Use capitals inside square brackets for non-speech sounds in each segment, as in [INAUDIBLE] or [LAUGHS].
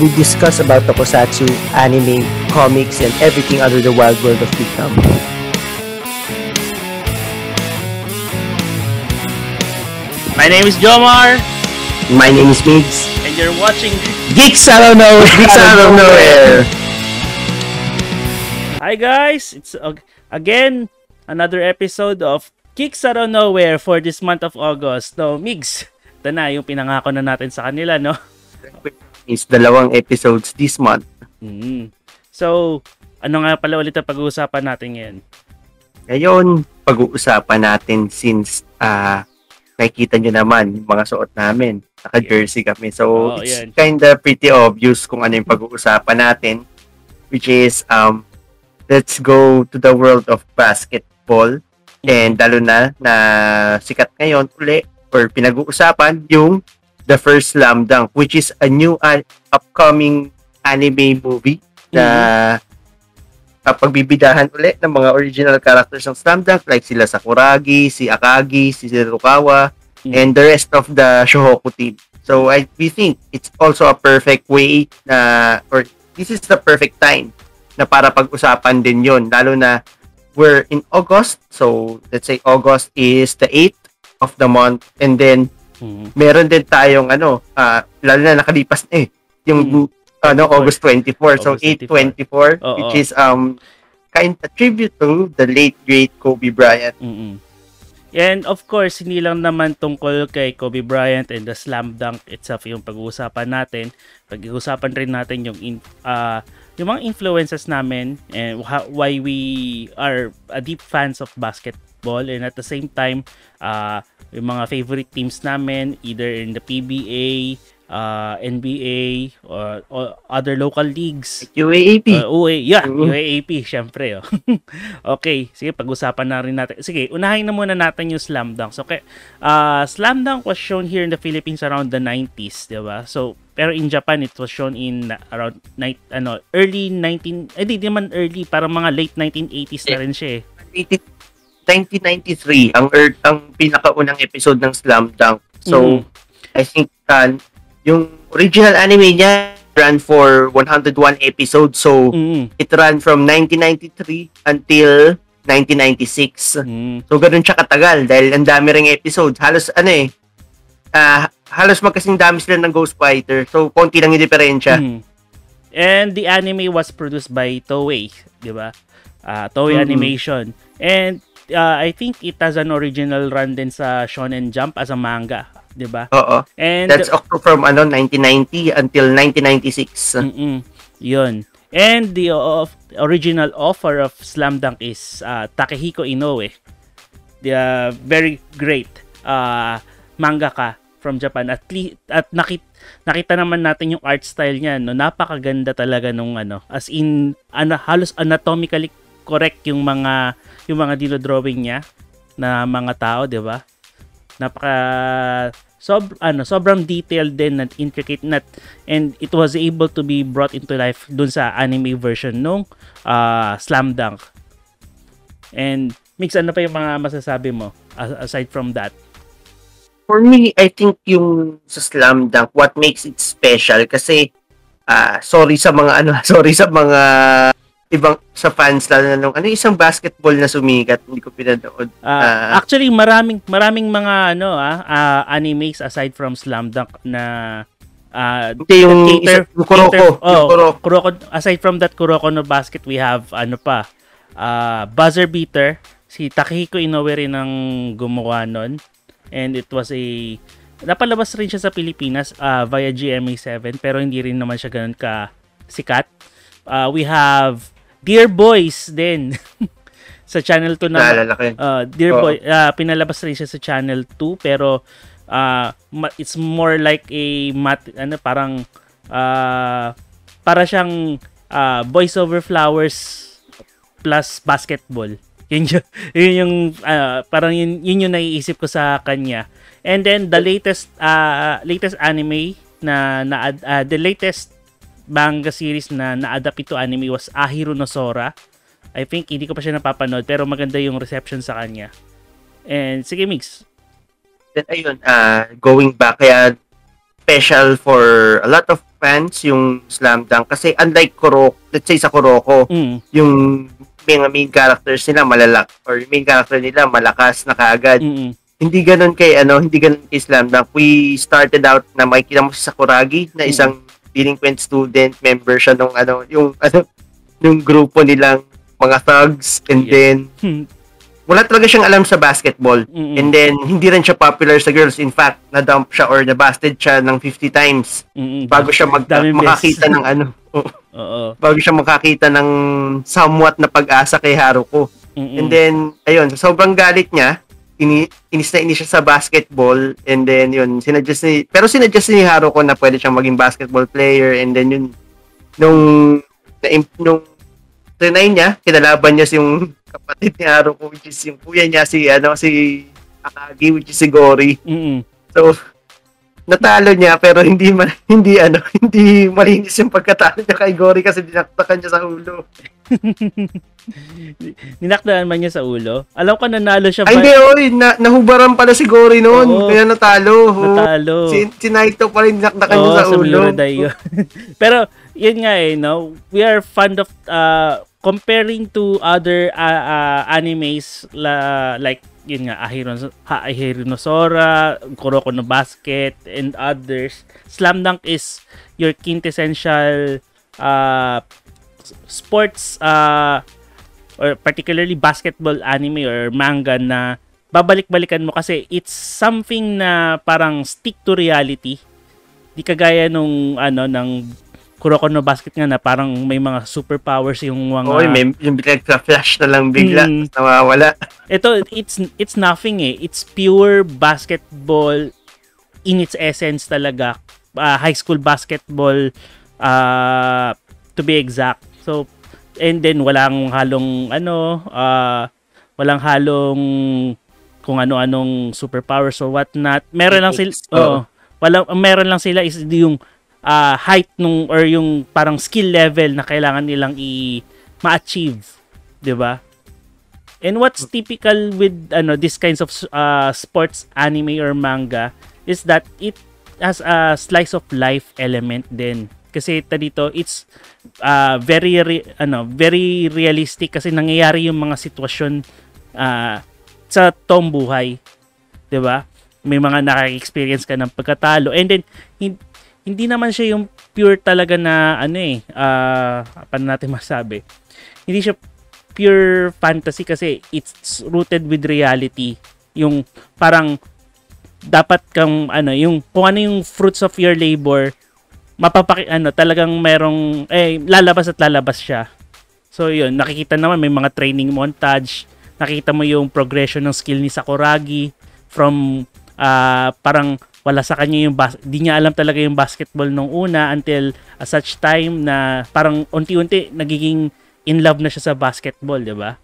we discuss about tokusatsu, anime, comics, and everything under the wild world of Geekdom. My name is Jomar, My name is Migs. and you're watching. Geeks out of nowhere! [LAUGHS] Geeks out of nowhere! Hi guys, it's ag- again another episode of Kicks Out of Nowhere for this month of August. No, Migs, ito na yung pinangako na natin sa kanila, no? Is dalawang episodes this month. Mm. So, ano nga pala ulit ang pag-uusapan natin ngayon? Ngayon, pag-uusapan natin since ah nakikita nyo naman yung mga suot namin. Naka-jersey kami. So, Oo, it's yan. kinda pretty obvious kung ano yung pag-uusapan natin. Which is, um, let's go to the world of basketball. And lalo na na sikat ngayon uli or pinag-uusapan yung The First Slam Dunk which is a new uh, upcoming anime movie na uh, pagbibidahan uli ng mga original characters ng Slam Dunk like sila Sakuragi, si Akagi, si Shirokawa, Mm. and the rest of the Shohoku team. So I we think it's also a perfect way na or this is the perfect time na para pag-usapan din yon lalo na we're in August so let's say August is the 8th of the month and then Mm. meron din tayong ano ah, lalo na nakalipas na eh yung ano August 24 so August 824 Oo. which is um kind of tribute to the late great Kobe Bryant Mm-mm. And of course, hindi lang naman tungkol kay Kobe Bryant and the slam dunk itself yung pag-uusapan natin. Pag-uusapan rin natin yung in, ah, yung mga influences namin and why we are a deep fans of basketball and at the same time ah, yung mga favorite teams namin either in the PBA, ah, NBA or, or other local leagues. UAAP Uh, UA, yeah, Mhm. UAAP, syempre. Oh. [LAUGHS] okay, sige, pag-usapan na rin natin. Sige, unahin na muna natin yung Slam Dunk. Okay, uh, Slam Dunk was shown here in the Philippines around the 90s, di ba? So, pero in Japan, it was shown in uh, around night, ano, early 19, eh di di man early, parang mga late 1980s na rin siya eh. 1993 ang er, ang pinakaunang episode ng Slam Dunk. So, Mhm. I think uh, yung original anime niya ran for 101 episodes. So, Mm, it ran from 1993 until 1996. mm, So, ganun siya katagal dahil ang dami ring episodes. Halos ano eh, ah, halos magkasing dami sila ng Ghost Fighter. So, konti lang yung diferensya. mm. And the anime was produced by Toei, di ba? Ah, Toei Mhm. Animation. And uh, I think it has an original run din sa Shonen Jump as a manga, di ba? Oo. And That's Octo from ano 1990 until 1996. Mm-mm. Yun. And the of, original author of Slam Dunk is uh, Takehiko Inoue. The uh, very great uh, mangaka from Japan. At li- at nakit nakita naman natin yung art style niya, no. Napakaganda talaga nung ano, as in ano, halos anatomically correct yung mga yung mga dino-drawing niya na mga tao, 'di ba? Napaka sob ano sobrang detailed din at intricate nat and it was able to be brought into life dun sa anime version nung ah, Slam Dunk. And Mix, ano pa yung mga masasabi mo as- aside from that? For me, I think yung sa Slam Dunk, what makes it special kasi ah sorry sa mga ano, [LAUGHS] sorry sa mga ibang sa fans lalo na nung ano yung isang basketball na sumikat, hindi ko pinanood. Ah, Ah. actually maraming maraming mga ano ah, ah, animes aside from Slam Dunk na ah, Hindi yung, cater- yung Kuroko, cater- yung oh, Kuroko. Kuroko, aside from that Kuroko no Basket, we have ano pa, ah, Buzzer Beater. Si Takehiko Inoue rin ang gumawa nun. And it was a napalabas rin siya sa Pilipinas ah, via GMA7 pero hindi rin naman siya ganun ka sikat. Ah, we have Dear Boys din [LAUGHS] sa Channel 2 na Naalala ko. Uh, Dear Oo. Boy, ah, pinalabas rin siya sa Channel 2 pero ma- it's more like a mat ano parang ah, para siyang ah, Boys Over Flowers plus basketball. [LAUGHS] Yun yung, yun yung ah, parang yun, yun yung naiisip ko sa kanya. And then the latest ah, latest anime na, na ah, the latest manga series na na-adapt ito anime was Ahiro no Sora. I think hindi ko pa siya napapanood pero maganda yung reception sa kanya. And sige Mix. then ayun, uh, going back, kaya special for a lot of fans yung Slam Dunk. Kasi unlike Kuroko, let's say sa Kuroko, Mm. yung mga main characters nila malalak or main character nila malakas na kaagad. Mm. Hindi ganun kay ano, hindi ganun kay Slam Dunk. We started out na makikita mo si Sakuragi na isang delinquent student member siya nung ano, yung [LAUGHS] ano, yung grupo nilang mga thugs and Yeah. then Mm. wala talaga siyang alam sa basketball. Mm. And then, hindi rin siya popular sa girls. In fact, na-dump siya or nabasted siya ng 50 times Mm. bago siya mag makakita ng ano. [LAUGHS] Oo. bago siya makakita ng somewhat na pag-asa kay Haruko. Mm. And then, ayun, sobrang galit niya. Ini, inis na inis siya sa basketball. And then, yun, sinadjust ni, pero sinadjust ni Haruko na pwede siyang maging basketball player. And then, yun, nung, na, nung trinay niya, kinalaban niya yung [LAUGHS] kapatid ni Haruko, which is yung kuya niya, si, ano, si Akagi, which is si Gori. Mm. So, natalo niya pero hindi man hindi ano [LAUGHS] hindi malinis yung pagkatalo niya kay Gori kasi dinaktakan niya sa ulo. [LAUGHS] Ninakdaan man niya sa ulo. Alam ko nanalo siya Ay, hindi, oy, na, nahubaran pala si Gori noon. Oo. Kaya natalo. Oo. natalo. Si, si Naito pa rin dinaktakan niya Oo, sa ulo. [LAUGHS] Pero, yun nga eh, no? We are fond of, uh, comparing to other uh, uh, animes la, like, yun nga, Ahiro, ha, Ahiro no Sora, Kuroko no Basket, and others. Slam Dunk is your quintessential uh, sports uh, or particularly basketball anime or manga na babalik-balikan mo kasi it's something na parang stick to reality. Di kagaya nung ano ng Kuroko no Basket nga na parang may mga superpowers yung mga Oy, may yung bigla flash na lang bigla, Mm. tapos nawawala. ito it's it's nothing eh. It's pure basketball in its essence talaga. Ah, high school basketball uh, to be exact. So and then walang halong ano uh, walang halong kung ano-anong superpowers or what not. Meron lang sila oo. Walang meron lang sila is yung ah, height nung or yung parang skill level na kailangan nilang i ma-achieve, 'di ba? And what's typical with ano these kinds of uh, sports anime or manga is that it has a slice of life element din. Kasi ito dito it's uh, very re- ano very realistic kasi nangyayari yung mga sitwasyon uh, sa tombuhay, 'di ba? May mga nakaka-experience ka ng pagkatalo and then hindi naman siya yung pure talaga na ano eh uh, paano natin [LAUGHS] masabi hindi siya pure fantasy kasi it's rooted with reality. Yung parang dapat kang ano, yung kung ano yung fruits of your labor, mapapaki ano, talagang merong eh lalabas at lalabas siya. So yun, nakikita naman may mga training montage, nakita mo yung progression ng skill ni Sakuragi from ah, parang wala sa kanya yung bas- di niya alam talaga yung basketball nung una until a such time na parang unti-unti nagiging in love na siya sa basketball, di ba?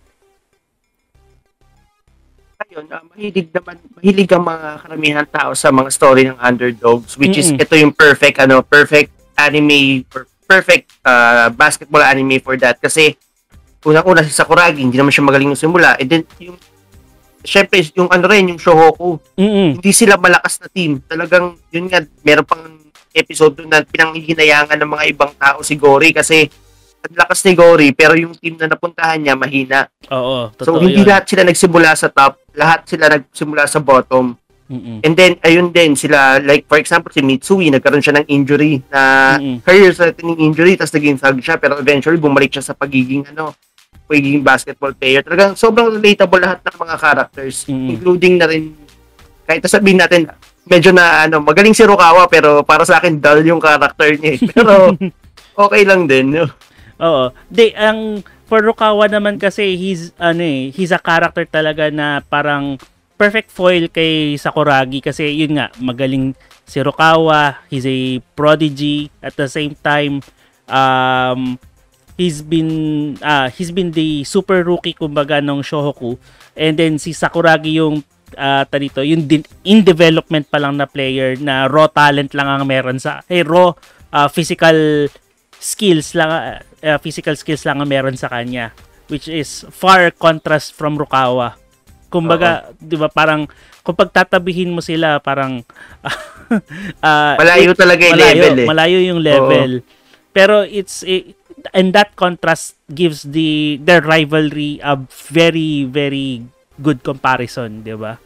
Ayun, ah, mahilig naman, mahilig ang mga karamihan tao sa mga story ng underdogs, which is, Mm-mm. ito yung perfect, ano, perfect anime, per- perfect ah, basketball anime for that. Kasi, unang-una si Sakuragi, hindi naman siya magaling nung simula. And then, yung, syempre, yung ano rin, yung Shohoku, Mm. hindi sila malakas na team. Talagang, yun nga, meron pang episode doon na pinanghihinayangan ng mga ibang tao si Gori kasi ang lakas ni Gori pero yung team na napuntahan niya mahina. Oo, So totoo hindi yun. lahat sila nagsimula sa top, lahat sila nagsimula sa bottom. Mm-mm. And then ayun din sila like for example si Mitsui nagkaroon siya ng injury na Mm-mm. career threatening injury tapos naging thug siya pero eventually bumalik siya sa pagiging ano pagiging basketball player. Talagang sobrang relatable lahat ng mga characters Mm. including na rin kahit sabihin natin medyo na ano magaling si Rukawa pero para sa akin dull yung character niya. eh. [LAUGHS] Pero okay lang din. no? Oo. Di, ang for Rukawa naman kasi he's ano eh, he's a character talaga na parang perfect foil kay Sakuragi kasi yun nga, magaling si Rukawa, he's a prodigy at the same time um he's been ah he's been the super rookie kumbaga nung Shohoku and then si Sakuragi yung ah dito yung din, in development pa lang na player na raw talent lang ang meron sa eh raw ah, physical skills lang uh, physical skills lang ang meron sa kanya which is far contrast from Rukawa. Kumbaga, 'di ba parang kung pagtatabihin mo sila parang [LAUGHS] ah, Malayo talaga yung malayo, level eh. malayo yung level. Pero it's it, and that contrast gives the their rivalry a very very good comparison, 'di ba?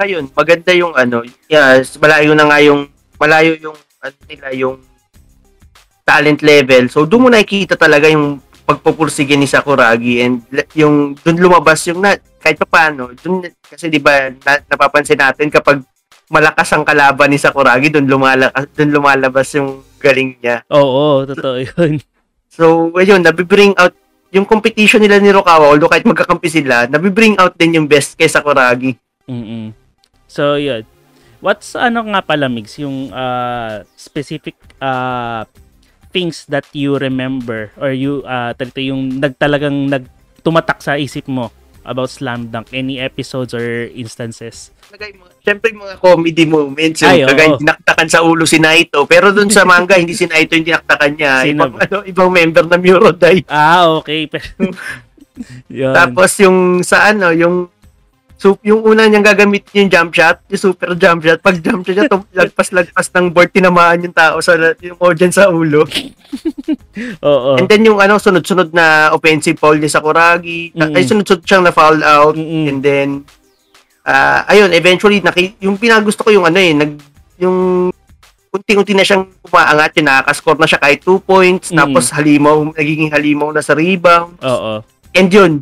Ayun, maganda yung ano, yes, malayo na nga yung, malayo yung, ano nila, yung talent level. So, doon mo nakikita talaga yung pagpupursige ni Sakuragi and yung doon lumabas yung na, kahit pa paano, doon, kasi di ba na, napapansin natin kapag malakas ang kalaban ni Sakuragi, doon lumalakas, doon lumalabas yung galing niya. Oo, totoo 'yun. So, ayun, nabibring out yung competition nila ni Rokawa, although kahit magkakampi sila, nabibring out din yung best kay Sakuragi. mm So, yun. What's ano nga pala, Migs, yung uh, specific uh, things that you remember or you, uh, talito yung nagtalagang nagtumatak sa isip mo about Slam Dunk? Any episodes or instances? Lagay mo, syempre mga comedy moments, yung Ay, oo. kagaya dinaktakan sa ulo si Naito, pero dun sa manga, hindi si Naito yung dinaktakan niya, Sino ibang, ba? ano, ibang member ng Murodai. Ah, okay. Pero- [LAUGHS] yun. Tapos yung sa ano, yung So, yung una niyang gagamit yung jump shot, yung super jump shot, pag jump shot niya, [LAUGHS] lagpas-lagpas ng board, tinamaan yung tao sa, yung audience sa ulo. [LAUGHS] Oo. And then yung ano, sunod-sunod na offensive foul niya sa Kuragi, Mm-mm. ay sunod-sunod siyang na foul out, Mm-mm. and then, ah ayun, eventually, naki, yung pinagusto ko yung ano eh, nag, yung unti-unti na siyang umaangat, yung nakaka-score na siya kahit 2 points, Mm. tapos halimaw, nagiging halimaw na sa rebound. Oo. And yun,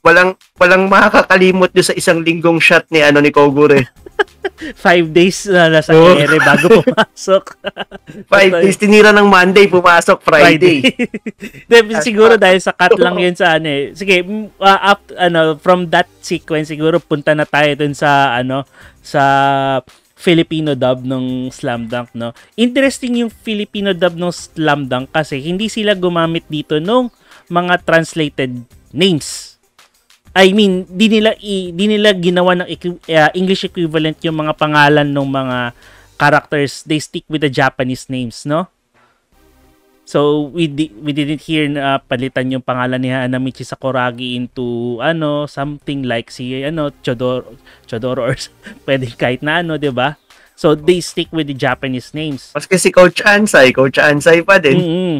walang walang makakakalimot doon sa isang linggong shot ni ano ni Kogure. [LAUGHS] [LAUGHS] Five days na nasa Oo. ere bago [LAUGHS] pumasok. Five Totoo. days, tinira ng Monday, pumasok Friday. Friday. [LAUGHS] siguro dahil sa cut lang yun sa ano eh. Sige, uh, up, ano, from that sequence, siguro punta na tayo dun sa, ano, sa Filipino dub ng Slam Dunk, no? Interesting yung Filipino dub ng Slam Dunk kasi hindi sila gumamit dito nung mga translated names. I mean, di nila i, di nila ginawa ng uh, English equivalent yung mga pangalan ng mga characters. They stick with the Japanese names, no? So we di- we didn't hear na palitan yung pangalan ni Hanamichi Sakuragi into ano something like si ano Chodoro Chodoro or [LAUGHS] pwede kahit na ano, 'di ba? So they stick with the Japanese names. Maski si Coach Ansay, Coach Ansay pa din. mm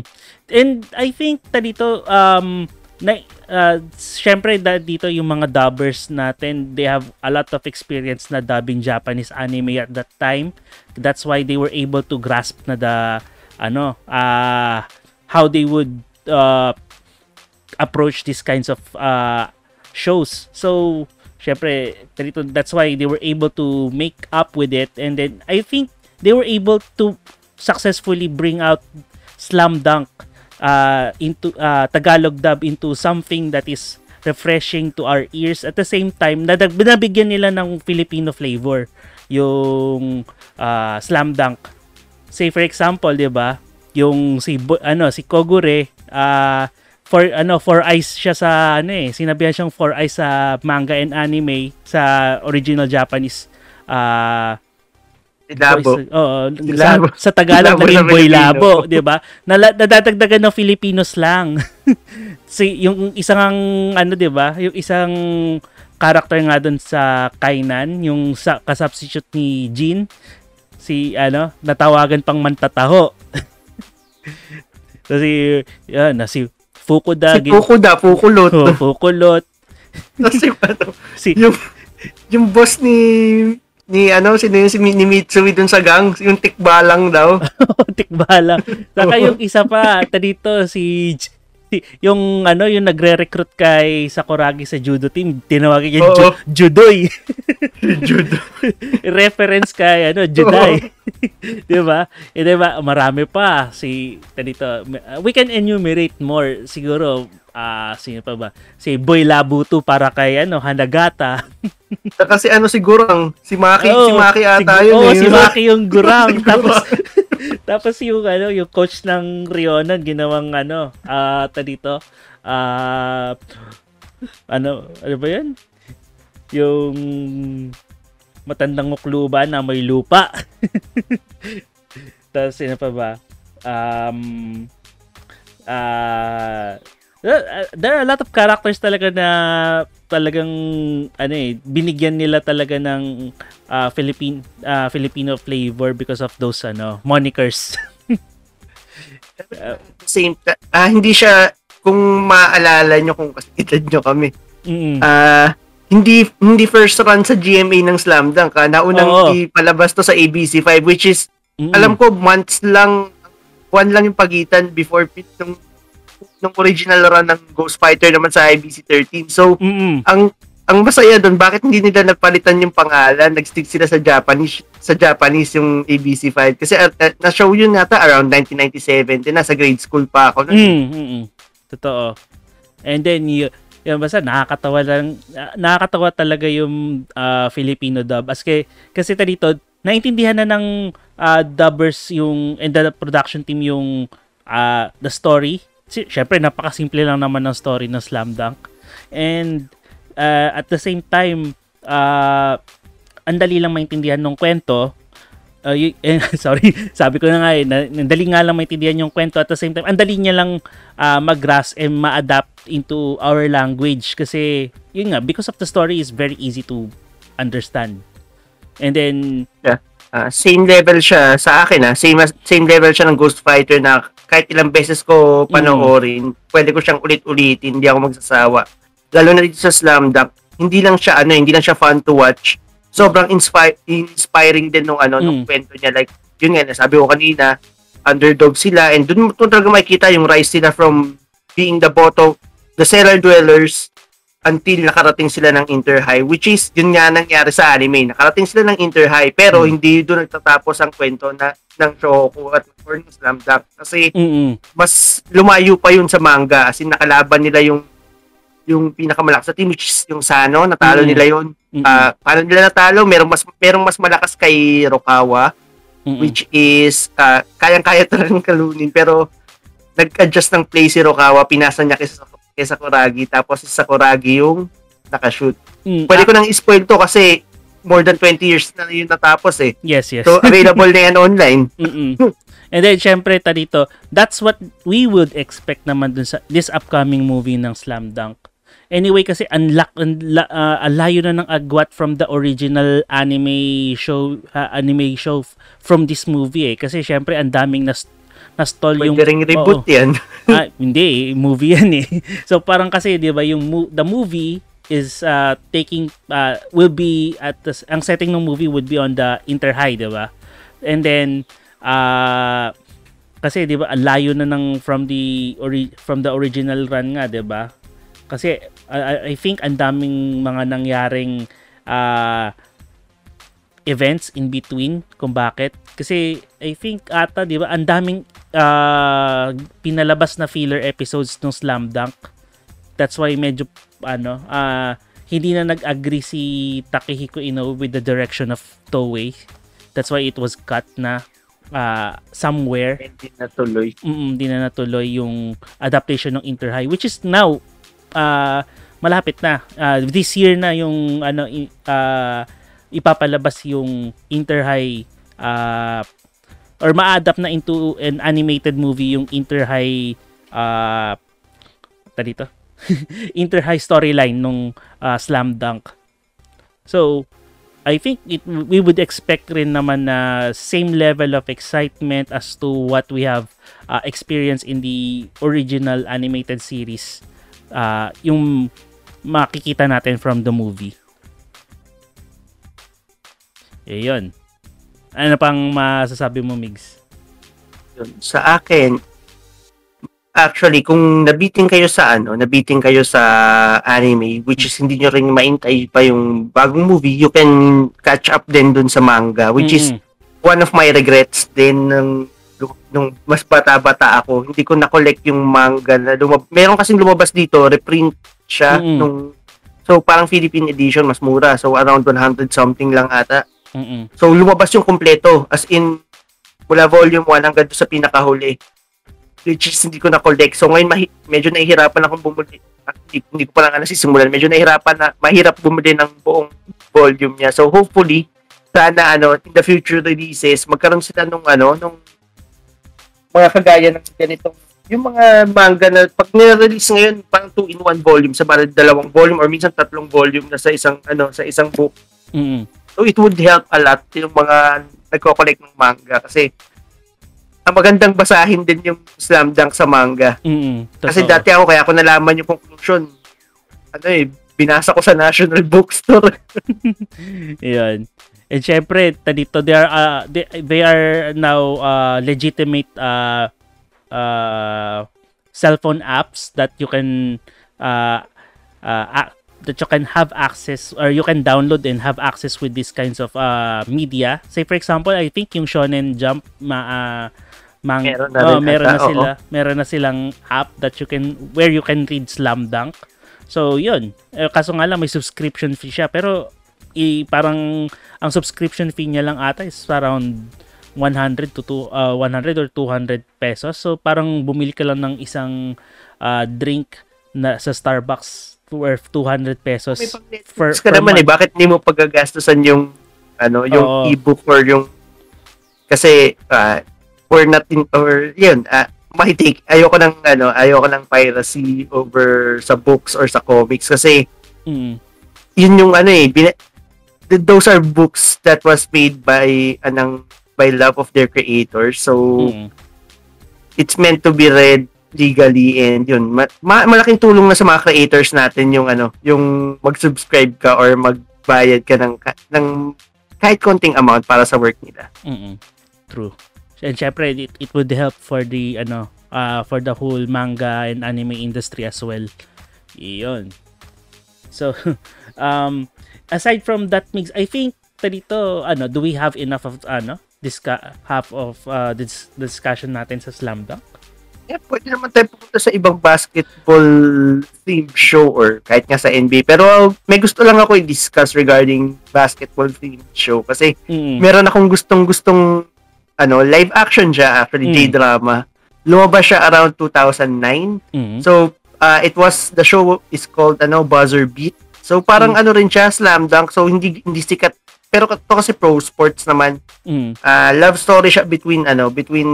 And I think ta dito um na uh, syempre da, dito yung mga dubbers natin they have a lot of experience na dubbing Japanese anime at that time. That's why they were able to grasp na the ano uh, how they would uh, approach these kinds of uh, shows. So syempre dito, that's why they were able to make up with it. And then I think they were able to successfully bring out Slam Dunk uh, into uh, Tagalog dub into something that is refreshing to our ears. At the same time nadag- nabigyan nila ng Filipino flavor yung uh, Slam Dunk. Say for example 'di ba? Yung si ano si Kogure uh, for ano for eyes siya sa ano eh sinabihan siyang for eyes sa manga and anime sa original Japanese uh, Labo. Voice- Oo, Si sa, Labo. sa Tagalog Labo naging boy labo, 'di ba? Nala, nadadagdagan ng Filipino slang. [LAUGHS] si yung isang ano 'di ba? Yung isang character nga doon sa Kainan, yung sa kasubstitute ni Jin, si ano, natawagan pang mantataho. [LAUGHS] Kasi yan, na si Fukuda, Si Fukuda, Fukulot. oh, Fukulot, Tapos yung ano, si yung, yung boss ni ni ano, sino yung si ni Mitsui dun sa gang, yung tikbalang daw. [LAUGHS] Tikbala. Saka yung isa pa, ta dito si yung ano, yung nagre-recruit kay Sakuragi sa judo team, tinawagan niya. Ju- Judoy. [LAUGHS] Judo. [LAUGHS] Reference kay ano, Juday. [LAUGHS] 'Di ba? Eh 'di ba, marami pa si dito. uh, We can enumerate more siguro ah sino pa ba? Si Boy Labuto para kay ano, Hanagata. Kasi ano siguro ang si Maki, si Oo, Maki ata si, yun oo, eh. si Maki yung gurang. Si tapos. [LAUGHS] tapos yung ano, yung coach ng Rionan ginawang ano, ah ta dito. Ah ano, ano ba 'yan? Yung matandang mukluba na may lupa. [LAUGHS] tapos sino pa ba? Um ah Uh, there are a lot of characters talaga na talagang ano eh binigyan nila talaga ng uh, Philippine uh, Filipino flavor because of those ano monikers. uh, [LAUGHS] Same uh, hindi siya kung maalala nyo kung kasidad nyo kami. Mm. Uh, hindi hindi first run sa GMA ng Slam Dunk. Ha? Naunang Oo. ipalabas to sa ABC5 which is mm. alam ko months lang one lang yung pagitan before nung nung original run ng Ghost Fighter naman sa IBC 13. So, Mm-mm. ang ang masaya doon, bakit hindi nila nagpalitan yung pangalan? Nagstick sila sa Japanese sa Japanese yung ABC5 kasi uh, uh, na-show yun nata around 1997 din nasa grade school pa ako noon. Mm, mm, mm. Totoo. And then y- yun basta nakakatawa lang nakakatawa talaga yung uh, Filipino dub as kay, kasi dito naintindihan na ng uh, dubbers yung and the production team yung uh, the story syempre napakasimple lang naman ng story ng Slam Dunk. And uh, at the same time, uh, ang dali lang maintindihan ng kwento. Uh, y- [LAUGHS] eh, sorry, sabi ko na nga eh, dali nga lang maintindihan yung kwento at the same time, ang dali niya lang uh, mag-grasp and ma-adapt into our language kasi yun nga, because of the story is very easy to understand. And then, yeah. Uh, same level siya sa akin ah. Same same level siya ng Ghost Fighter na kahit ilang beses ko panoorin, mm. pwede ko siyang ulit-ulitin, hindi ako magsasawa. Lalo na dito sa Slam Dunk, hindi lang siya ano, hindi lang siya fun to watch. Sobrang inspire, inspiring din nung ano, mm. nung kwento niya like yun nga, sabi ko kanina, underdog sila and doon mo talaga makikita yung rise nila from being the bottom, the cellar dwellers until nakarating sila ng Inter High which is yun nga nangyari sa anime nakarating sila ng Inter High pero mm. hindi doon nagtatapos ang kwento na ng Shohoku at or ng Slam Dunk kasi Mm-mm. mas lumayo pa yun sa manga as in nakalaban nila yung yung pinakamalakas sa team which is yung Sano natalo mm-hmm. nila yun mm-hmm. uh, paano nila natalo merong mas merong mas malakas kay Rokawa mm-hmm. which is uh, kayang-kaya talagang kalunin pero nag-adjust ng play si Rokawa pinasa niya kay kay Sakuragi tapos si Sakuragi yung nakashoot. Mm, Pwede ah, ko nang spoil to kasi more than 20 years na yun natapos eh. Yes, yes. So, [LAUGHS] available na yan online. [LAUGHS] And then, syempre, ta dito, that's what we would expect naman dun sa this upcoming movie ng Slam Dunk. Anyway, kasi unlock, unla, uh, alayo na ng agwat from the original anime show, uh, anime show from this movie eh. Kasi syempre, ang daming nas, na-stall yung... Pwede ring reboot oo. yan. ah, [LAUGHS] hindi, movie yan eh. So parang kasi, di ba, yung mo- the movie is uh, taking, uh, will be at the, ang setting ng movie would be on the Inter High, di ba? And then, uh, kasi 'di ba, layo na ng from the ori- from the original run nga, 'di ba? Kasi I, I think ang daming mga nangyaring uh, events in between kung bakit. Kasi I think ata, di ba, ang daming uh, pinalabas na filler episodes ng Slam Dunk. That's why medyo, ano, uh, hindi na nag-agree si Takehiko Inoue with the direction of Toei. That's why it was cut na uh, somewhere. Hindi natuloy. Mm, hindi na natuloy yung adaptation ng Inter High which is now uh, malapit na. Uh, this year na yung ano uh, ipapalabas yung Inter High uh, or ma-adapt na into an animated movie yung Inter High uh, dito [LAUGHS] Inter High storyline nung uh, Slam Dunk. So, I think it we would expect rin naman na same level of excitement as to what we have uh, experienced in the original animated series. Uh, yung makikita natin from the movie. Eh, yun. Ano pang masasabi mo, Migs? Sa akin, actually, kung nabiting kayo sa ano, nabiting kayo sa anime, which is hindi nyo rin maintay pa yung bagong movie, you can catch up din dun sa manga, which mm-hmm. is one of my regrets din ng nung mas bata-bata ako, hindi ko na-collect yung manga na lumab- meron kasing lumabas dito, reprint siya mm-hmm. nung so parang Philippine edition mas mura, so around 100 something lang ata. Mm-mm. So, lumabas yung kumpleto. As in, mula volume 1 hanggang sa pinakahuli. Which is hindi ko na-collect. So, ngayon, mahi- medyo nahihirapan akong bumuli. Ah, hindi, hindi ko pa lang nasisimulan. Medyo nahihirapan na, mahirap bumuli ng buong volume niya. So, hopefully, sana, ano, in the future releases, magkaroon sila nung, ano, nung mga kagaya ng ganitong yung mga manga na pag nire-release ngayon parang 2 in 1 volume sa parang dalawang volume or minsan tatlong volume na sa isang ano sa isang book. Mm. So it would help a lot yung mga nagko-collect ng manga kasi ang magandang basahin din yung slam dunk sa manga. Mm. Kasi dati ako kaya ako nalaman yung conclusion. Ano eh, binasa ko sa National [LAUGHS] Bookstore. [LAUGHS] Yan. And syempre, dito they are uh, they, they are now uh, legitimate uh, uh, cellphone apps that you can uh, uh, that you can have access or you can download and have access with these kinds of uh, media. Say for example, I think yung Shonen Jump ma uh, mang Meron na oh, meron na sila. Meron na silang app that you can where you can read Slam Dunk. So, yun. Eh, kaso nga lang may subscription fee siya pero i parang ang subscription fee niya lang ata is around 100 to two, uh, 100 or 200 pesos. So parang bumili ka lang ng isang uh, drink na sa Starbucks worth 200 pesos May pang for, ka per naman eh, month. bakit hindi mo paggagastusan yung ano, yung Oo. ebook or yung kasi uh, or natin or yun, uh, mahitik. Ayoko ng ano, ayoko ng piracy over sa books or sa comics kasi Mm, yun yung ano eh, bina- th- those are books that was made by anang by love of their creators. So mm, it's meant to be read legally and yun ma- ma- malaking tulong na sa mga creators natin yung ano yung mag-subscribe ka or magbayad ka ng ka- ng kahit konting amount para sa work nila. mm, True. And syempre it, it would help for the ano uh, for the whole manga and anime industry as well. Iyon. So [LAUGHS] um aside from that mix, I think dito ano, do we have enough of ano disca- half of uh, this discussion natin sa Slam Dunk? Yeah, pwede naman tayo pupunta sa ibang basketball themed show or kahit nga sa NBA. Pero may gusto lang ako i-discuss regarding basketball themed show kasi Mm. meron akong gustong-gustong ano, live action siya actually, Mm. J-drama. Lumabas siya around 2009. Mm. So, uh, it was, the show is called, ano, Buzzer Beat. So, parang ano rin siya, slam dunk. So, hindi, hindi sikat. Pero to kasi pro sports naman. Mm. Uh, love story siya between, ano, between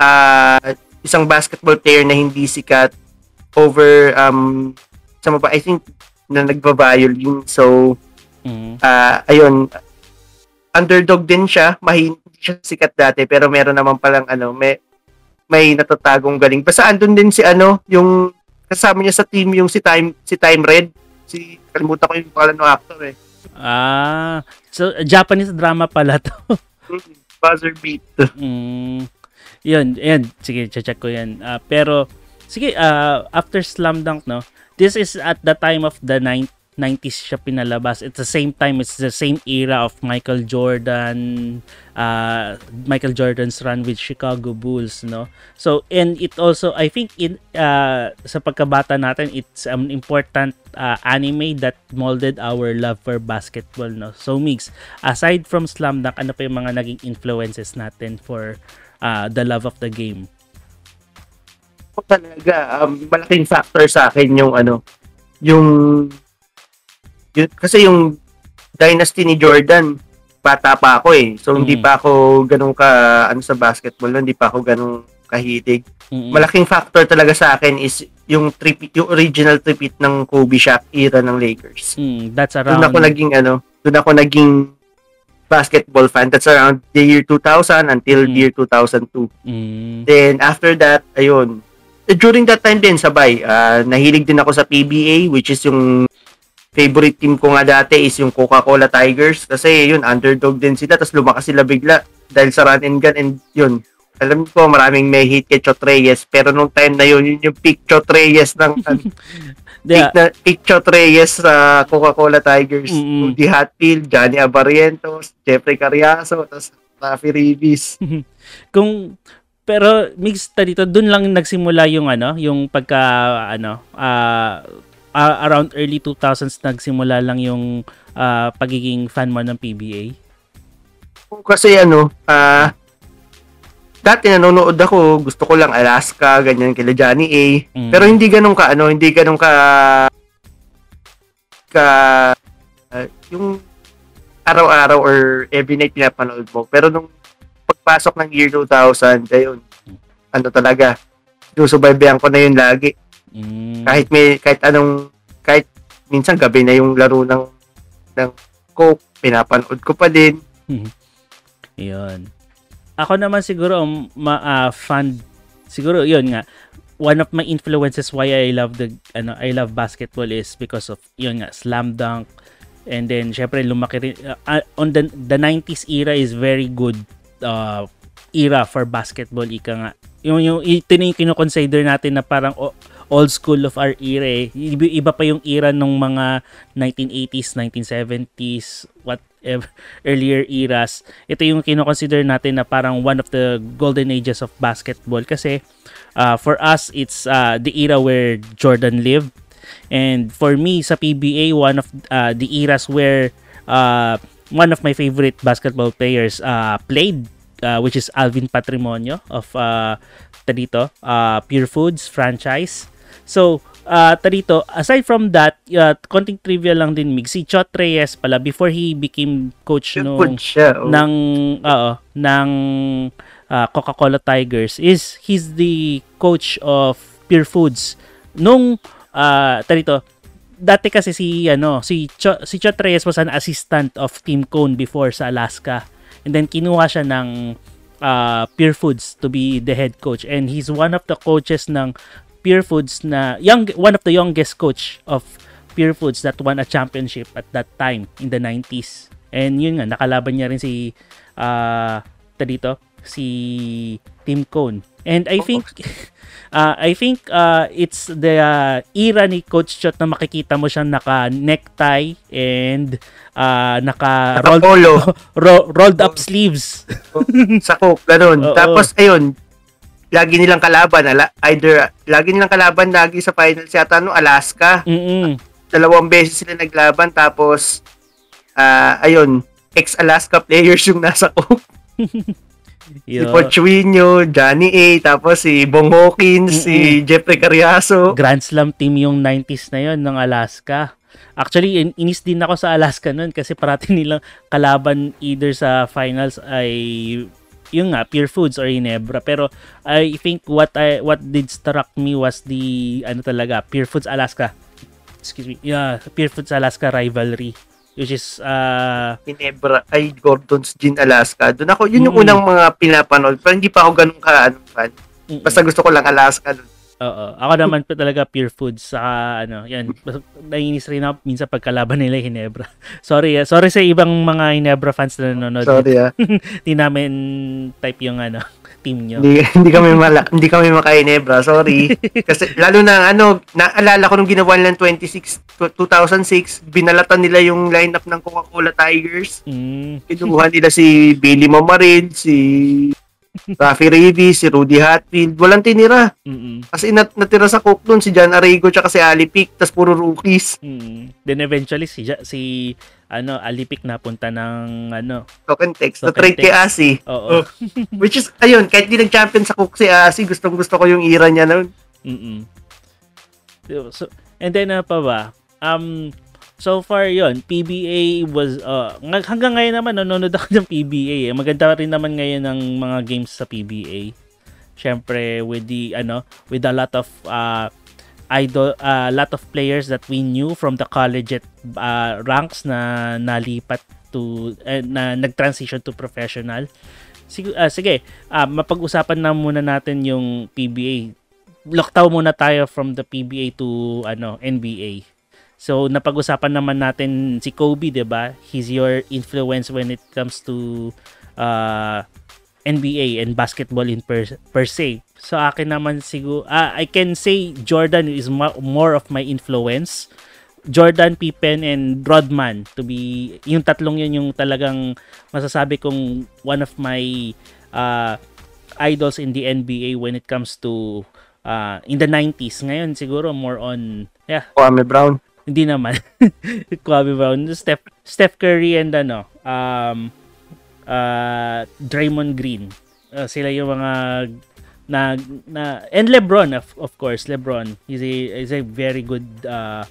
uh, isang basketball player na hindi sikat over, um, sama pa, I think, na nagba-violin. So, Mm. ah ayun, underdog din siya. Mahin, siya sikat dati, pero meron naman palang ano, may may natatagong galing. Basta andun din si ano, yung kasama niya sa team yung si Time si Time Red. Si kalimutan ko yung pangalan ng actor eh. Ah, so Japanese drama pala to. Mm, Buzzer beat. mm. Yun, yun. Sige, check ko yan. Ah, pero, sige, ah, after Slam Dunk, no? This is at the time of the nine- 90s siya pinalabas. It's the same time, it's the same era of Michael Jordan, uh, Michael Jordan's run with Chicago Bulls, no? So, and it also, I think, in, uh, sa pagkabata natin, it's an important uh, anime that molded our love for basketball, no? So, Migs, aside from Slam Dunk, ano pa yung mga naging influences natin for uh, the love of the game? Ako talaga, um, malaking factor sa akin yung ano, yung, yun, kasi yung dynasty ni Jordan, bata pa ako eh. So, hindi Mm. pa ako ganun ka, ano sa basketball, hindi pa ako ganun kahilig. Mm-mm. malaking factor talaga sa akin is yung tripit, yung original tripit ng Kobe Shaq era ng Lakers. Mm, that's Doon around... ako naging ano, doon ako naging basketball fan. That's around the year 2000 until Mm. year 2002. Mm, Then after that, ayun. Eh, During that time din sabay, ah, nahilig din ako sa PBA which is yung favorite team ko nga dati is yung Coca-Cola Tigers kasi yun underdog din sila tapos lumakas sila bigla dahil sa run and gun and yun alam ko maraming may hate kay Chot Reyes pero nung time na yun yun yung peak Chot Reyes ng [LAUGHS] yeah, na, peak Chot Reyes sa Coca-Cola Tigers Mm-mm. Rudy Hatfield, Johnny Abarrientos Jeffrey Carriazo tapos Rafi Ribis kung pero mixed ta dito doon lang nagsimula yung ano yung pagka ano ah, ah, around early 2000s nagsimula lang yung ah, pagiging fan mo ng PBA kasi ano, ah dati nanonood ako, gusto ko lang Alaska, ganyan kila Johnny A. Mm. Pero hindi ganun ka ano, hindi ganun ka ka ah, yung araw-araw or every night pinapanood mo. Pero nung pagpasok ng year 2000, ayun, ano talaga, susubaybayan ko na yun lagi. Mm. Kahit may, kahit anong, kahit minsan gabi na yung laro ng, ng Coke, pinapanood ko pa din. [LAUGHS] Yun. Ako naman siguro um, ma ah, fan siguro yun nga one of my influences why I love the ano I love basketball is because of yun nga slam dunk and then syempre lumaki rin uh, uh, on the the 90s era is very good uh, era for basketball ika nga yung yung ito na yung kino-consider natin na parang o- old school of our era eh. Iba, pa yung era nung mga 1980s, 1970s, whatever, earlier eras. Ito yung kino-consider natin na parang one of the golden ages of basketball kasi uh, for us, it's uh, the era where Jordan lived. And for me, sa PBA, one of uh, the eras where uh, one of my favorite basketball players uh, played, uh, which is Alvin Patrimonio of uh, dito, uh, Pure Foods franchise. So, uh, dito, aside from that, uh, konting trivia lang din, Mig. Si Chot Reyes pala, before he became coach siya. oh. ng, oo, ng uh, Coca-Cola Tigers, is he's the coach of Pure Foods. Nung, uh, dito, dati kasi si, ano, si, Cho, si Chot Reyes was an assistant of Team Cone before sa Alaska. And then, kinuha siya ng uh, Pure Foods to be the head coach. And he's one of the coaches ng Pure Foods na young one of the youngest coach of Pure Foods that won a championship at that time in the 90s. And yun nga nakalaban niya rin si uh dito si Tim Cone. And I think uh, [LAUGHS] I think uh, it's the uh, era ni Coach Chot na makikita mo siya naka necktie and uh, naka rolled, [LAUGHS] ro- rolled up sleeves. sa Coke, ganun. [LAUGHS] Oo. Tapos, ayun, lagi nilang kalaban, ala, either, lagi nilang kalaban lagi sa finals yata, no, Alaska. Mm-mm. Dalawang beses sila naglaban, tapos, ah ayun, ex-Alaska players yung nasa. [LAUGHS] Si Yo. Pochuino, Johnny A, tapos si Bong Hawkins, si Jeffrey Carriazo. Grand Slam team yung 90s na yon ng Alaska. Actually, in- inis din ako sa Alaska noon kasi parati [LAUGHS] nilang kalaban either sa finals ay yung nga Pure Foods or Ginebra pero I think what I what did struck me was the ano talaga Pure Foods Alaska excuse me yeah Pure Foods Alaska rivalry which is uh Ginebra, ay Gordon's Gin, Alaska. Doon ako, yun yung Mm. unang mga pinapanood. Pero hindi pa ako ganun ka, ano, fan. mm-mm. Basta gusto ko lang Alaska. Dun. Oo. Ako naman pa talaga pure foods sa ano, yan. Naiinis rin ako minsan pagkalaban nila yung Hinebra. [LAUGHS] Sorry, ah. sorry sa ibang mga Hinebra fans na nanonood. Sorry ah. [LAUGHS] Di namin type yung ano, [LAUGHS] team nyo. hindi, hindi kami mala, hindi kami makainebra, sorry. Kasi lalo na ano, naalala ko nung ginawa nilang 26 tw- 2006, binalatan nila yung lineup ng Coca-Cola Tigers. Mm, Kinuha nila si Billy Mamarid, si Rafi Revi, si Rudy Hatfield. Walang tinira. mm, Kasi nat natira sa Coke doon si John Arrigo tsaka si Ali Pic, tas puro rookies. mm. Then eventually si si ano Alipik napunta ng ano. Token text. Token Na-trade kay text. Asi. Oo. [LAUGHS] Which is, ayun, kahit di nag-champion sa Coke si Asi, gustong gusto ko yung era niya noon. Mm. So, and then ano pa ba? Um so far yon PBA was uh, ng- hanggang ngayon naman nanonood ako ng PBA. Eh. Maganda rin naman ngayon ng mga games sa PBA. Syempre with the ano, with a lot of uh idol a lot of players that we knew from the collegiate uh, ranks na nalipat to eh, na nag-transition to professional. Sige, ah, sige ah, mapag-usapan na muna natin yung PBA lockdown muna tayo from the PBA to ano NBA. So napag-usapan naman natin si Kobe, 'di ba? He's your influence when it comes to uh, NBA and basketball in per, per se. So akin naman siguro ah, I can say Jordan is ma- more of my influence. Jordan, Pippen, and Rodman to be yung tatlong yun yung talagang masasabi kong one of my uh, idols in the NBA when it comes to uh, in the 90s. Ngayon siguro more on yeah, Kwame Brown. Hindi naman. [LAUGHS] Kwame Brown, Steph Steph Curry and ano, um uh Draymond Green. Uh, sila yung mga na, na and LeBron of, of course, LeBron is a is a very good uh,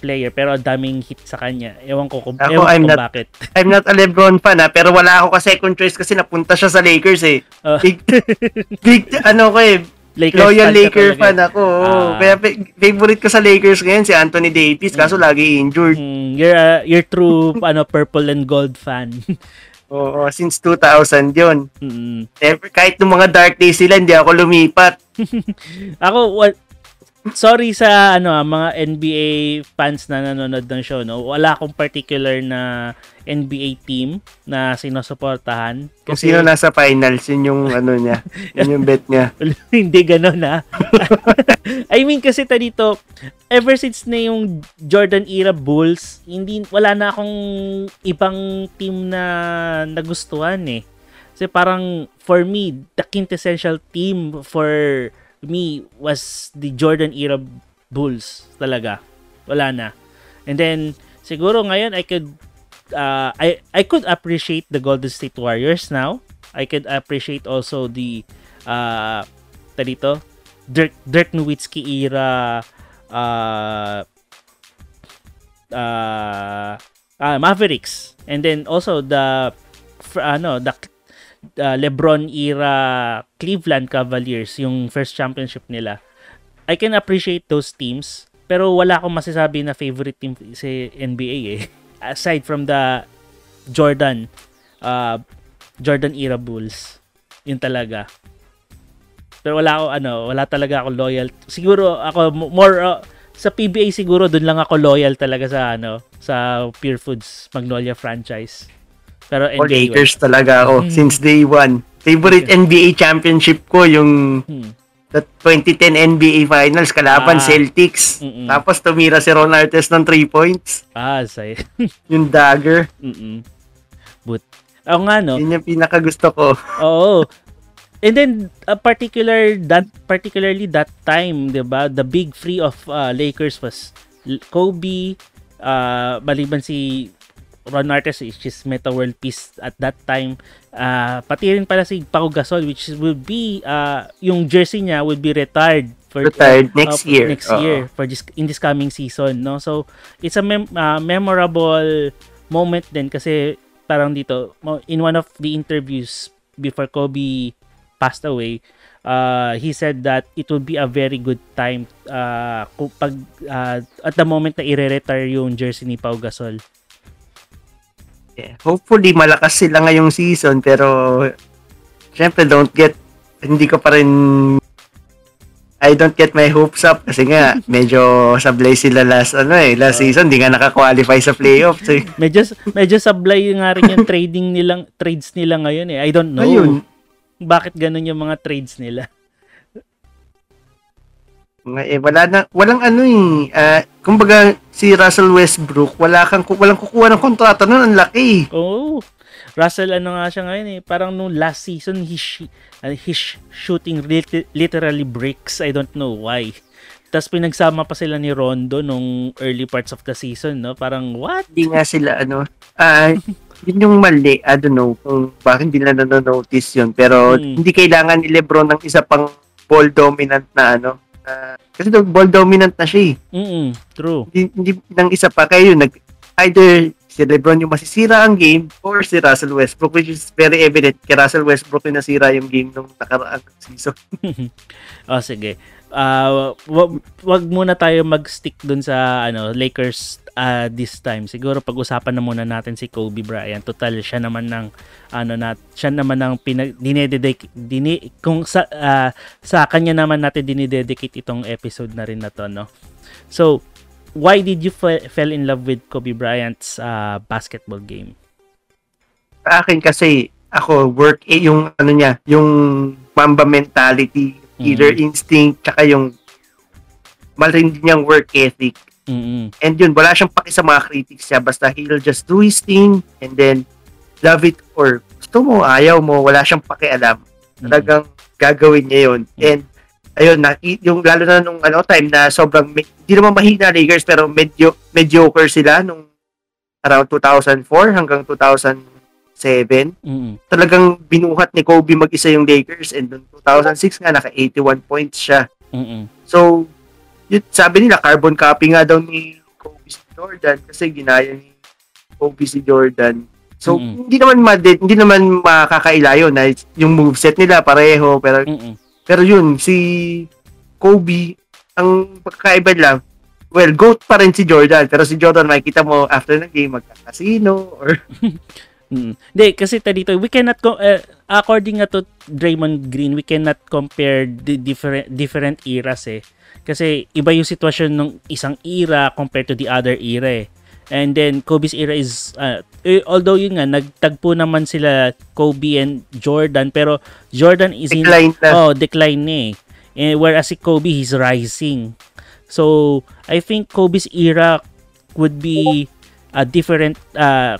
player pero ang daming hit sa kanya. Ewan ko kung, Ako, ewan ko I'm kung not- bakit. [LAUGHS] I'm not a Lebron fan ha, pero wala ako ka second choice kasi napunta siya sa Lakers eh. Oh. Big, big, ano ko eh, Lakers Loyal fan ka Laker talaga. fan ako. Ah. Kaya fa- favorite ko sa Lakers ngayon si Anthony Davis kaso lagi injured. Mm, you're a, you're true [LAUGHS] ano purple and gold fan. [LAUGHS] Oo, since 2000 yun. Mm. Kahit nung mga dark days sila, hindi ako lumipat. [LAUGHS] Ako what Sorry sa ano ah, mga NBA fans na nanonood ng show no. Wala akong particular na NBA team na sinusuportahan Kung sino nasa finals, yun yung ano niya. [LAUGHS] Yun yung bet niya. hindi gano'n na. [LAUGHS] I mean kasi ta dito, ever since na yung Jordan era Bulls, hindi wala na akong ibang team na nagustuhan eh. Kasi parang for me, the quintessential team for me was the Jordan era Bulls talaga. Wala na. And then siguro ngayon I could uh, I I could appreciate the Golden State Warriors now. I could appreciate also the uh dito? Dirk Dirk Nowitzki era uh uh, ah, Mavericks. And then also the ano the uh, LeBron era Cleveland Cavaliers yung first championship nila. I can appreciate those teams pero wala akong masasabi na favorite team sa NBA eh [LAUGHS] aside from the Jordan uh, Jordan era Bulls yun talaga pero wala ako ano wala talaga ako loyal siguro ako mo- more uh, sa PBA siguro doon lang ako loyal talaga sa ano sa Pure Foods Magnolia franchise pero NBA Lakers talaga ako Hmm. since day one. Favorite NBA championship ko yung Hmm. The 2010 NBA Finals kalaban Ah. Celtics. Mm-mm. Tapos tumira si Ron Artest ng 3 points. ah say [LAUGHS] Yung dagger. mm but ako nga no Yun yung pinakagusto ko. [LAUGHS] Oo. And then uh, particular that particularly that time, 'di ba? The big three of uh, Lakers was Kobe, uh maliban si Ron Artest which is Meta World Peace at that time. Uh, pati rin pala si Pau Gasol which will be uh, yung jersey niya will be retired for Retired uh, next uh, year. Next Oo. year for this in this coming season, no? So it's a mem- uh, memorable moment din kasi parang dito in one of the interviews before Kobe passed away uh, he said that it would be a very good time uh, kung pag uh, at the moment na i-retire yung jersey ni Pau Gasol Yeah. Hopefully malakas sila ngayong season pero syempre don't get hindi ko pa rin I don't get my hopes up kasi nga [LAUGHS] medyo sablay sila last ano eh last season di nga naka-qualify sa playoffs [LAUGHS] eh. medyo medyo sablay nga rin yung trading nilang trades nila ngayon eh I don't know Ayun. bakit ganun yung mga trades nila eh, wala na, walang ano eh, ah, kumbaga si Russell Westbrook, wala kang, walang kukuha ng kontrata nun, ang laki. Oh, Russell ano nga siya ngayon eh. Parang nung last season, he's, sh- uh, he's shooting lit- literally bricks. I don't know why. Tapos pinagsama pa sila ni Rondo nung early parts of the season, no? Parang, what? Hindi nga sila, ano, ah, [LAUGHS] yun yung mali, I don't know, kung bakit hindi na nanonotice yun, pero Hmm. hindi kailangan ni Lebron ng isa pang ball dominant na ano, ah, kasi daw ball dominant na siya eh. Mm true. Hindi, hindi ng isa pa kayo, nag, either si Lebron yung masisira ang game or si Russell Westbrook which is very evident kay Russell Westbrook yung nasira yung game nung nakaraang [LAUGHS] season. oh, [LAUGHS] sige. Ah, wag, wag muna tayo mag-stick dun sa ano Lakers ah, this time. Siguro pag-usapan na muna natin si Kobe Bryant. Total siya naman ng ano na siya naman ng pinag dinededicate dini kung sa ah, sa kanya naman natin dinededicate itong episode na rin na to, no. So, why did you fe- fell in love with Kobe Bryant's ah, basketball game? Sa akin kasi ako work eh, yung ano niya, yung Mamba mentality, killer instinct, tsaka yung malindi niyang work ethic. Mm. And yun, wala siyang paki sa mga critics niya. Basta he'll just do his thing and then love it or gusto mo, ayaw mo, wala siyang pakialam. Talagang gagawin niya yun. And ayun, naki, yung lalo na nung ano, time na sobrang, hindi naman mahina Lakers pero medyo, mediocre sila nung around 2004 hanggang 2007. Mm. Talagang binuhat ni Kobe mag-isa yung Lakers and noong 2006 nga, naka 81 points siya. Mm. So, yun, sabi nila, carbon copy nga daw ni Kobe si Jordan kasi ginaya ni Kobe si Jordan. So, Mm-mm. hindi naman mad- hindi naman makakaila yun na yung moveset nila pareho pero Mm. Pero yun, si Kobe, ang pagkakaiba lang, well, GOAT pa rin si Jordan. Pero si Jordan, makikita mo after ng game, magkakasino or... [LAUGHS] Mm. Hindi, kasi ta dito, we cannot, uh, according nga to Draymond Green, we cannot compare the different different eras eh. Kasi iba yung sitwasyon ng isang era compared to the other era eh. And then Kobe's era is uh, although yun nga nagtagpo naman sila Kobe and Jordan pero Jordan is in Decline na. oh decline na eh. Eh, whereas si Kobe he's rising. So I think Kobe's era would be a different uh,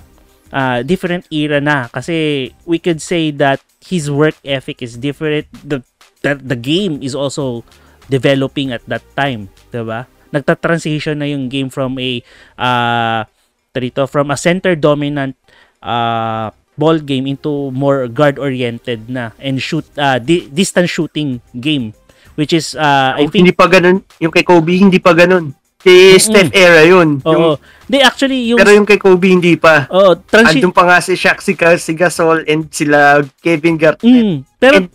uh, different era na kasi we could say that his work ethic is different the the, the game is also developing at that time, 'di ba? Nagta-transition na yung game from a uh dito from a center dominant uh ball game into more guard oriented na and shoot uh, di- distance shooting game which is uh, I Oh, think hindi pa ganun. Yung kay Kobe, hindi pa ganun. Kay Steph era yun. oo. Yung, Di actually yung pero yung kay Kobe, hindi pa. oh, transi- Andun pa nga si Shaq, si, si Gasol, and sila Kevin Garnett. Mm, pero And-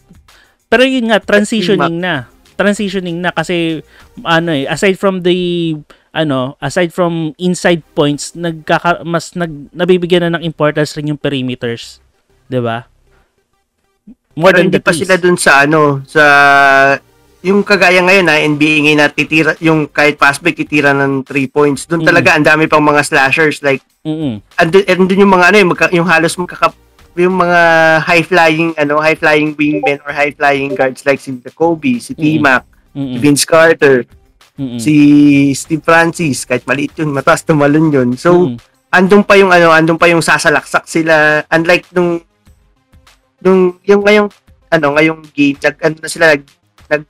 pero yun nga transitioning na. Transitioning na kasi ano eh aside from the ano, aside from inside points, nagkaka mas nag nabibigyan na ng importance rin yung perimeters, 'di ba? More Pero than hindi the pa threes. sila dun sa ano, sa yung kagaya ngayon na NBA ngayon na titira, yung kahit pass break titira ng 3 points. Doon Mm. talaga ang dami pang mga slashers like Mm. andun, andun yung mga ano yung, magka, yung halos magkaka yung mga high flying ano high flying wingmen or high flying guards like si Kobe, si T-Mac, si Mm. Vince Carter, Mm. si Steve Francis, kahit maliit yun, mataas tumalon yun. So, Mm. andun pa yung ano, andun pa yung sasalaksak sila. Unlike nung nung yung ngayong ano, ngayong game, nag ano na sila nag nag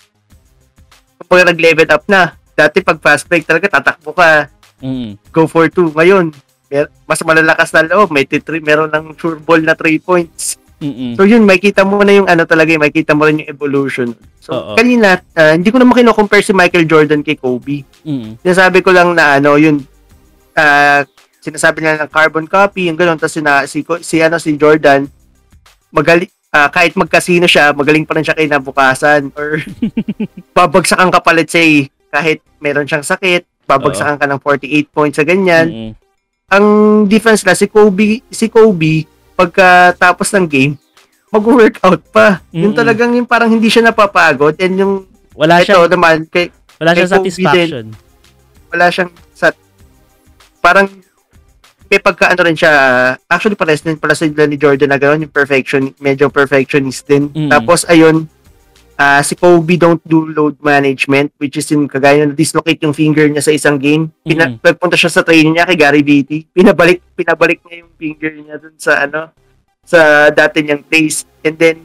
kumbaga nag-level up na. Dati pag fast break talaga tatakbo ka, Mm. go for two. Ngayon, mer- mas malalakas na loob, may titri, meron ng sure ball na 3 points. Mm. So yun, makita mo na yung ano talaga, eh, makita mo rin yung evolution. So Oo. kanina, ah, hindi ko naman kino-compare si Michael Jordan kay Kobe. Mm. Sinasabi ko lang na ano, yun, ah, sinasabi nila ng carbon copy, yung gano'n, tapos sina, si, si, ano, si Jordan, magaling, ah, kahit magkasino siya, magaling pa rin siya kinabukasan, or [LAUGHS] babagsakan ka pa, let's say, kahit meron siyang sakit, babagsakan ka ng 48 points sa ganyan. Mm. Ang difference na, si Kobe, si Kobe, pagkatapos ng game, mag-workout pa. Yung Mm-mm. talagang yung parang hindi siya napapagod, and yung, Wala ito siyang naman, kay, wala kay siyang Kobe satisfaction. wala siyang sa parang may pagkaano rin siya actually pares din pala sila ni Jordan na gano'n yung perfection medyo perfectionist din Mm. tapos ayun ah, si Kobe don't do load management which is yung kagaya na dislocate yung finger niya sa isang game Pina, Mm. pagpunta siya sa training niya kay Gary Beatty pinabalik pinabalik niya yung finger niya dun sa ano sa dati niyang place and then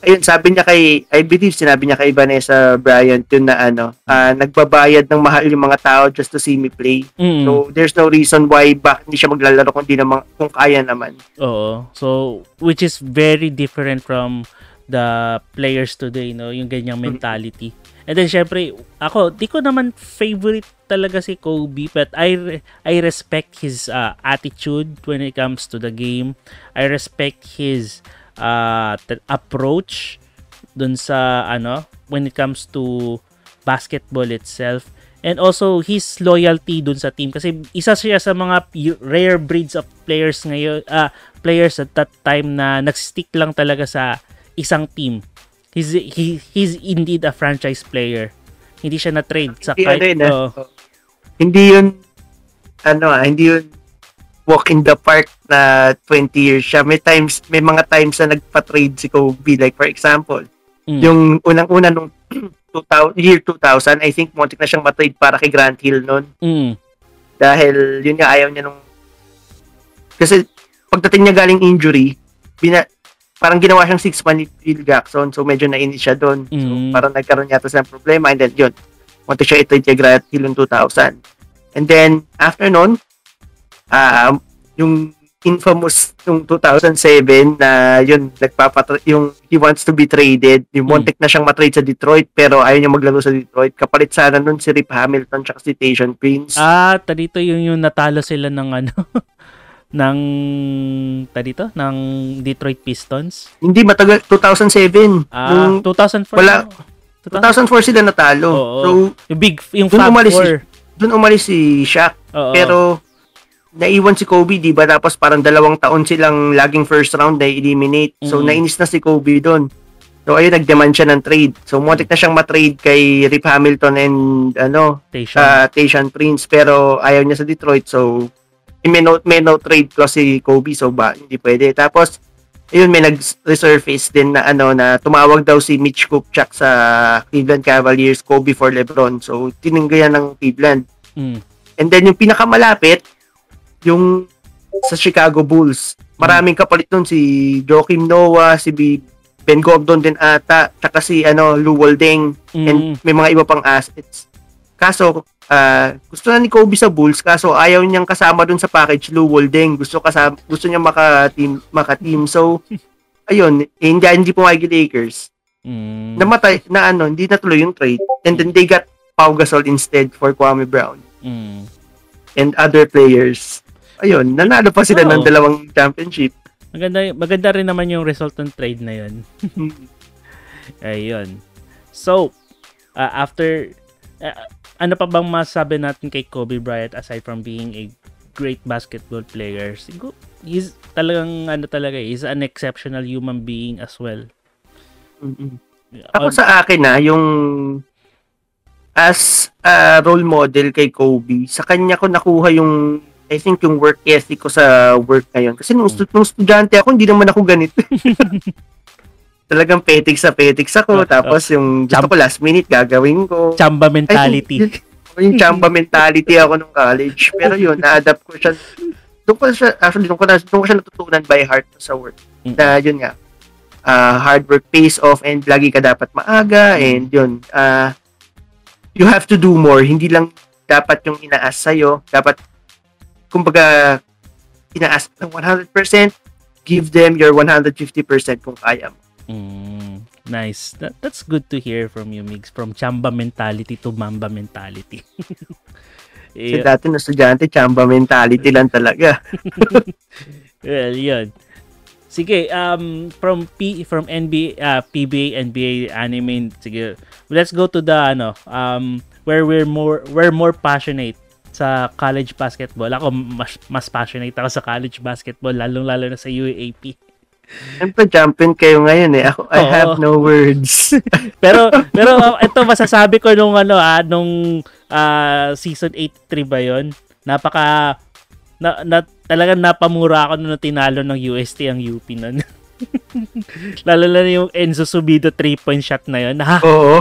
ayun sabi niya kay I believe sinabi niya kay Vanessa Bryant yun na ano ah, nagbabayad ng mahal yung mga tao just to see me play Mm. So, there's no reason why bakit hindi siya maglalaro kung, di naman, kung kaya naman. Oo. So, which is very different from the players today, no? Yung ganyang mentality. And then, syempre, ako, di ko naman favorite talaga si Kobe, but I, I respect his uh, attitude when it comes to the game. I respect his uh, approach dun sa, ano, when it comes to basketball itself. And also his loyalty dun sa team kasi isa siya sa mga rare breeds of players ngayon ah players at that time na nagstick lang talaga sa isang team. He's he, he's indeed a franchise player. Hindi siya na trade sa Hindi, kahit ano yun, oo. Hindi yun, ano ah, hindi yun walk in the park na 20 years siya. May times, may mga times na nagpa-trade si Kobe. Like, for example, Mm. yung unang-una nung [CLEARS THROAT] 2000, year 2000, I think muntik na siyang matrade para kay Grant Hill noon. Mm. Dahil, yun nga, ayaw niya nung... Kasi, pagdating niya galing injury, bina, parang ginawa siyang six-man ni Phil Jackson, so medyo nainis siya doon. So, Mm. parang nagkaroon yata siya ng problema, and then, yun, muntik siya Grant Hill in 2000. And then, after nun, um, yung infamous yung 2007 na yun nagpapatra yung he wants to be traded yung Mm. muntik na siyang matrade sa Detroit pero ayaw niya maglaro sa Detroit kapalit sana nun si Rip Hamilton tsaka si Tayshaun Prince Ah, dito yung yung natalo sila ng ano [LAUGHS] ng ta dito ng Detroit Pistons. Hindi matagal 2007. Ah, Nung 2004. wala- no? 2004 sila natalo. Oo. So yung big yung Doon Fab umalis Four. doon umalis si Shaq. Oo. Pero naiwan si Kobe, 'di ba? Tapos parang dalawang taon silang laging first round na eliminate. So Mm. nainis na si Kobe doon. So ayun nag-demand siya ng trade. So muntik na siyang ma-trade kay Rip Hamilton and ano, station. uh, Tayshaun Prince pero ayaw niya sa Detroit. So may no, may no trade clause si Kobe so ba hindi pwede. Tapos ayun may nag-resurface din na ano na tumawag daw si Mitch Kupchak sa Cleveland Cavaliers Kobe for LeBron. So tininggayan ng Cleveland. Mm. And then yung pinakamalapit, yung sa Chicago Bulls. Maraming kapalit nun si Joakim Noah, si Ben Gordon din ata, tsaka si ano, Lou Waldeng, and Mm. may mga iba pang assets. Kaso, ah, gusto na ni Kobe sa Bulls, kaso ayaw niyang kasama dun sa package Lou Waldeng. Gusto kasama, gusto niya maka-team, maka-team. So, [LAUGHS] ayun, eh, hindi, hindi pumayag yung Lakers. Mm. Namatay, na ano, hindi natuloy yung trade. And then they got Pau Gasol instead for Kwame Brown Mm. and other players. Ayun, nanalo pa sila ng Oo. dalawang championship. Maganda maganda rin naman yung result ng trade na 'yon. [LAUGHS] Ayun. So, uh, after uh, ano pa bang masabi natin kay Kobe Bryant aside from being a great basketball player? Siguro he's talagang ano talaga, eh, he's an exceptional human being as well. Mm-mm. Ako sa akin na yung as a role model kay Kobe, sa kanya ko nakuha yung I think yung work ethic ko sa work ngayon. Kasi nung, stu- nung estudyante ako, hindi naman ako ganito. [LAUGHS] Talagang petiks sa petiks ako. Ah, Tapos yung gusto ko last minute gagawin ko. Chamba mentality. think yun- yung chamba mentality ako nung college. Pero yun, na-adapt ko siya. Doon ko siya, actually, doon ko, na, doon ko siya natutunan by heart sa work. Mm. Na yun nga, ah, hard work pays off and lagi ka dapat maaga and yun, ah, you have to do more. Hindi lang dapat yung inaas sa'yo. Dapat, kumbaga, inaas ng 100%, give them your 150% kung kaya mo. Mm, nice. That, that's good to hear from you, Migs. From chamba mentality to mamba mentality. [LAUGHS] Kasi Yeah. dati na estudyante, chamba mentality lang talaga. [LAUGHS] Well, yun. Sige, um, from P from NBA, uh, PBA, NBA anime, sige, let's go to the ano, um, where we're more we're more passionate sa college basketball. Ako mas mas passionate ako sa college basketball, lalong lalo na sa UAP. Siyempre, champion kayo ngayon eh. Ako, I Oo. have no words. [LAUGHS] pero pero uh, ito masasabi ko nung ano ah nung ah, season 83 ba 'yon? Napaka na, na talagang napamura ako nung tinalo ng UST ang UP nun. [LAUGHS] Lalo na yung Enzo Subido 3-point shot na yun. Ha? Oo.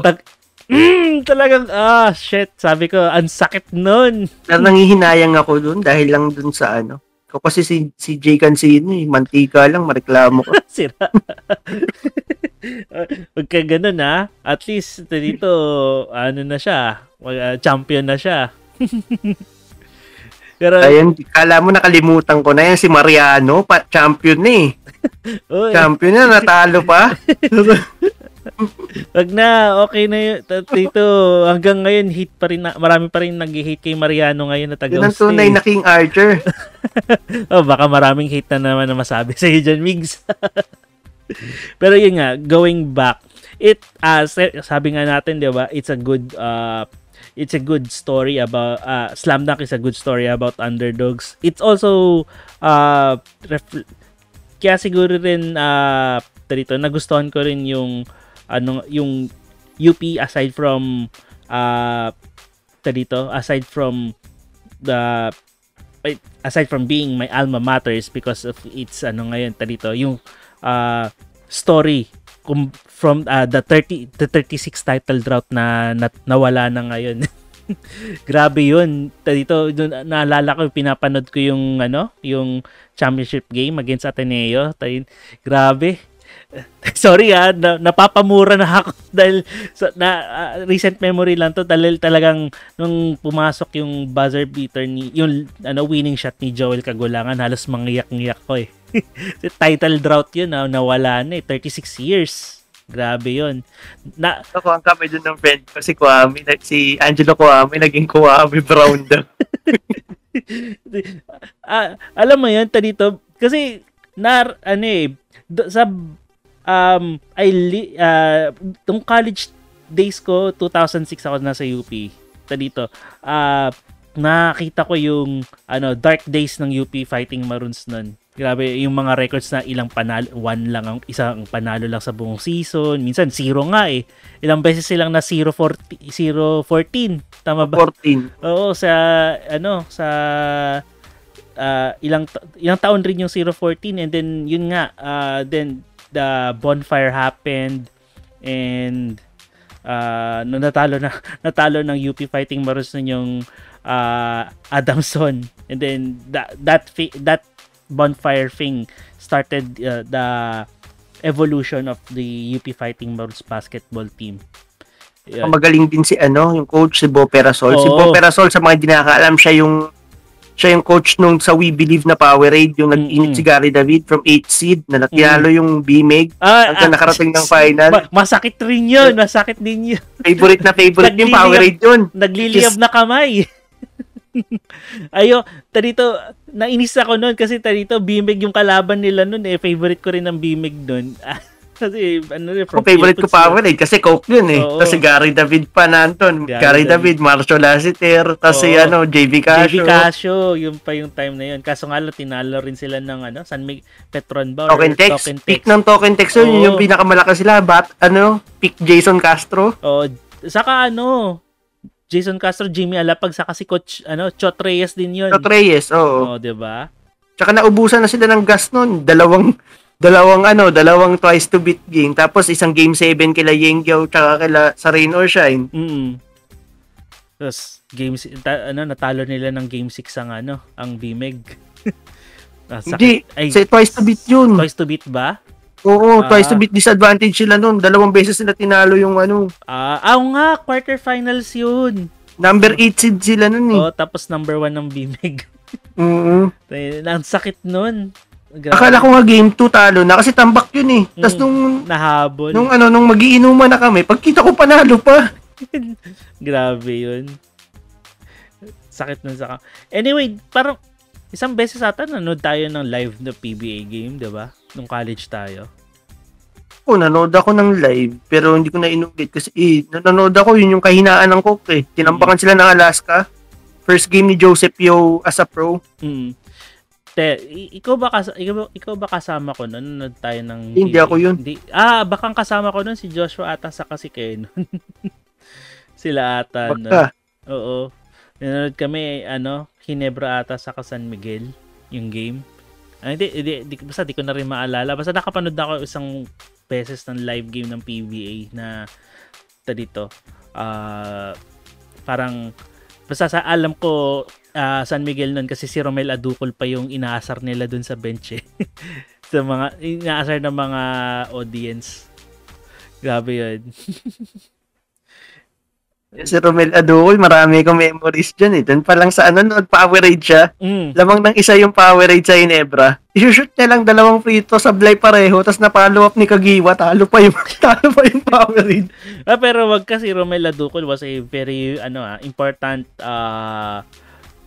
Mm, talagang, ah, shit. Sabi ko, ang sakit nun. Pero nangihinayang ako dun dahil lang dun sa ano. Ako kasi si, si Jay Cancino, eh, mantika lang, mareklamo ko. [LAUGHS] Sira. [LAUGHS] Huwag ka ganun ha. At least dito, ano na siya, uh, champion na siya. [LAUGHS] Pero, Ayun, kala mo nakalimutan ko na yan, si Mariano, pa, champion na eh. Champion na, natalo pa. Wag na, okay na yun. T- Dito, hanggang ngayon, hate pa rin, na, marami pa rin nag-hate kay Mariano ngayon na taga Yun ang tunay na King Archer. [LAUGHS] oh, baka maraming hate na naman na masabi sa iyo dyan, Migs. [LAUGHS] Pero yun nga, going back, it, uh, sabi nga natin, di ba, it's a good, uh, it's a good story about, uh, Slam Dunk is a good story about underdogs. It's also, uh, ref- kaya siguro rin, uh, dito, nagustuhan ko rin yung, ano, yung UP aside from, uh, dito, aside from the aside from being my alma mater is because of its ano ngayon dito yung uh, story kum, from uh, the 30 the 36 title drought na, na nawala na ngayon. [LAUGHS] Grabe 'yun. Dito naalala ko pinapanood ko yung ano, yung championship game against Ateneo. Tayo, grabe. [LAUGHS] Sorry ah, na, napapamura na ako [LAUGHS] dahil sa, na ah, recent memory lang to dahil talagang nung pumasok yung buzzer beater ni yung ano winning shot ni Joel Kagulangan halos mangiyak-ngiyak ko eh. [LAUGHS] Title drought yun na nawala na eh 36 years. Grabe yun. Na Ako ang kami dun ng friend ko, si Kwame, si Angelo Kwame, naging Kwame Brown daw. ah, alam mo yun, dito, kasi, na, ano eh, do- sa, um, I, li, uh, tong college days ko, 2006 ako nasa UP. dito, ah, uh, nakita ko yung ano dark days ng UP Fighting Maroons nun. Grabe, yung mga records na ilang panalo, one lang ang isang panalo lang sa buong season. Minsan zero nga eh. Ilang beses silang na 0-14, 0-14. Tama ba? 14. Oo, sa ano, sa uh, ilang ilang taon rin yung 0-14 and then yun nga, uh, then the bonfire happened and uh, no natalo na [LAUGHS] natalo ng UP Fighting Maroons nun yung uh, Adamson and then that that that bonfire thing started uh, the evolution of the UP Fighting Maroons basketball team. Yeah. Magaling din si ano, yung coach si Bo Perasol. Oo. Si Bo Perasol sa mga hindi nakakaalam siya yung siya yung coach nung sa We Believe na Powerade, yung nag-init si Gary David from 8 seed na natinalo mm. yung B-Meg ah, hanggang ah, nakarating ng final. Ma- masakit rin yun, masakit din yun. Favorite na favorite yung Powerade yun. Nagliliyab na kamay. [LAUGHS] Ayo, tarito, nainis ako noon kasi tarito, Bimig yung kalaban nila noon eh. Favorite ko rin ng Bimig noon. [LAUGHS] kasi ano rin, from favorite ko pa eh. Kasi Coke yun eh. Oo. Kasi Gary David pa nanton. Gary, Gary David, David, Marcio Lassiter, tapos si ano, JB Casio. JB Casio, yung pa yung time na yun. Kaso nga lang, tinalo rin sila ng ano, San Mig Petron ba? Token Text. Token Peak ng Token Text yun, yung pinakamalakas sila. Bat, ano, Pick Jason Castro. Oh, saka ano, Jason Castro, Jimmy Alapag, saka si Coach ano, Chot Reyes din yun. Chot Reyes, oo. Oh, 'di ba? Tsaka naubusan na sila ng gas noon. Dalawang dalawang ano, dalawang twice to beat game. Tapos isang game 7 kila Yengyao tsaka kila sa Rain or Shine. Mm. Tapos game ta, ano natalo nila ng game 6 ang ano, ang BMEG. ah, [LAUGHS] Hindi, Ay, say twice to beat yun. Twice to beat ba? Oo, uh, twice to beat disadvantage sila noon. Dalawang beses sila tinalo yung ano. Ah, uh, nga, quarterfinals yun. Number 8 seed sila noon eh. Oh, tapos number 1 ng BMEG. Oo. Ang sakit noon. Grabe. Akala ko nga game 2 talo na kasi tambak yun eh. Tapos mm, nung nahabol. Nung ano, nung magiinuman na kami, pagkita ko panalo pa. [LAUGHS] Grabe yun. Sakit nun sa Anyway, parang isang beses ata nanood tayo ng live na PBA game, 'di ba? nung college tayo? Oo, nanood ako ng live, pero hindi ko na inulit kasi eh, nanonood ako, yun yung kahinaan ng Coke eh. Tinambakan mm. sila ng Alaska. First game ni Joseph Yo as a pro. Mm. Te, ikaw ba kas ikaw, ikaw ba kasama ko noon nanood tayo ng Hindi ako yun. Hindi. Ah, baka kasama ko noon si Joshua ata sa kasi Ken. [LAUGHS] Sila ata no. Oo. Nanood kami ano, Ginebra ata sa San Miguel yung game. Ah, hindi, hindi, hindi, basta di ko na rin maalala. Basta nakapanood na ako isang beses ng live game ng PBA na ta dito. Uh, parang basta sa alam ko uh, San Miguel nun kasi si Romel Aducol pa yung inaasar nila dun sa bench eh. [LAUGHS] sa mga inaasar ng mga audience. Grabe yun. [LAUGHS] Si Romel Aduol, marami kong memories dyan eh. Doon pa lang sa ano, nag-powerade siya. Mm. Lamang ng isa yung powerade sa Inebra. Isushoot niya lang dalawang free throw, sablay pareho, tapos na-follow up ni Kagiwa, talo pa yung, [LAUGHS] talo pa yung powerade. ah, pero wag kasi Romel Aduol was a very, ano ah, important, uh,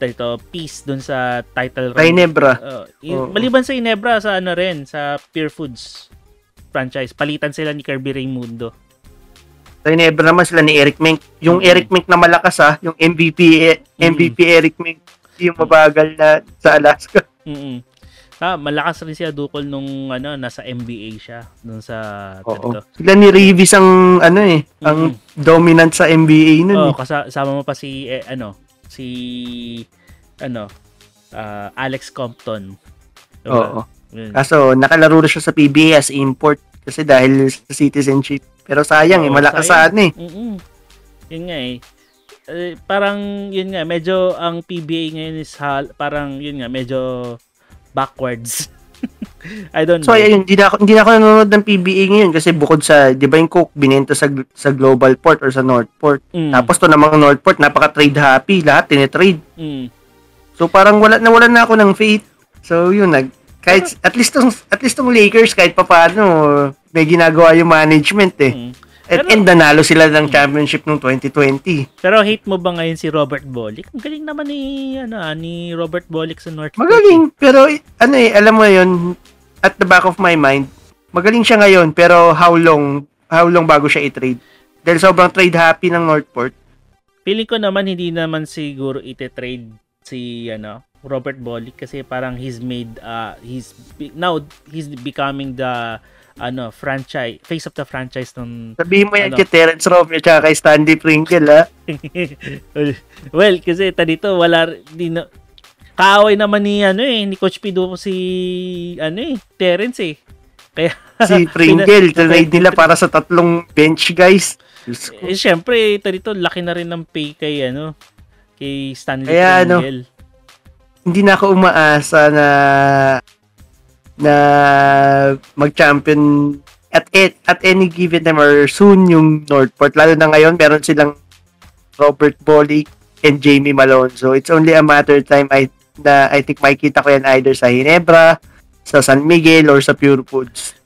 ito, piece dun sa title Kay Inebra. Uh, oh. Maliban sa Inebra, sa ano rin, sa Pure Foods franchise. Palitan sila ni Kirby Raimundo. Ginebra naman sila ni Eric Mink. Yung mm-hmm. Eric Mink na malakas ha, yung MVP MVP mm-hmm. Eric Mink, yung mabagal na sa Alaska. [LAUGHS] Mm-hmm. Ah, malakas rin siya Dukol nung ano nasa NBA siya doon sa Oo. Sila ni Reeves ang ano eh, mm-hmm. ang dominant sa NBA noon. Oh, eh. kasama mo pa si eh, ano, si ano, uh, Alex Compton. Diba? Oo. Kaso nakalaro na siya sa PBA as import kasi dahil sa citizenship. Pero sayang oh, eh, malakas sayang. eh. Mm-mm. Yun nga eh. eh. Parang yun nga, medyo ang PBA ngayon is hal, parang yun nga, medyo backwards. [LAUGHS] I don't know. So ayun, hindi na ako hindi na ako nanonood ng PBA ngayon kasi bukod sa 'di ba yung Coke binenta sa sa Global Port or sa Northport. Mm. Tapos to namang Northport napaka trade happy, lahat tine-trade. Mm. So parang wala nawalan na ako ng faith. So yun nag kahit at least tong at least tong Lakers kahit pa paano may ginagawa yung management eh. Mm. At Pero- and nanalo sila ng championship noong 2020. Pero hate mo ba ngayon si Robert Bolick? Ang galing naman ni ano ah, ni Robert Bolick sa North Magaling, pero eh, ano eh, alam mo yun, at the back of my mind, magaling siya ngayon, pero how long, how long bago siya i-trade? Dahil sobrang trade happy ng Northport. Feeling ko naman hindi naman siguro ite-trade si ano Robert Bolick kasi parang he's made uh he's now he's becoming the ano franchise face of the franchise ng Sabihin mo yan Ano? kay Terence Romeo at kay Stanley Pringle, ha? [LAUGHS] well, kasi ta dito wala di na kaaway naman ni ano eh ni Coach Pido si ano eh Terence eh. Kaya [LAUGHS] Si Pringle, [LAUGHS] trade nila para sa tatlong bench guys. Eh, syempre ta dito laki na rin ng pay kay ano kay Stanley Kaya, ano, Pringle. Hindi na ako umaasa na na mag-champion at at, at any given time or soon yung Northport. Lalo na ngayon, meron silang Robert Bolick and Jamie Malone. So, it's only a matter of time I, na I think makikita ko yan either sa Ginebra, sa San Miguel, or sa Pure Foods.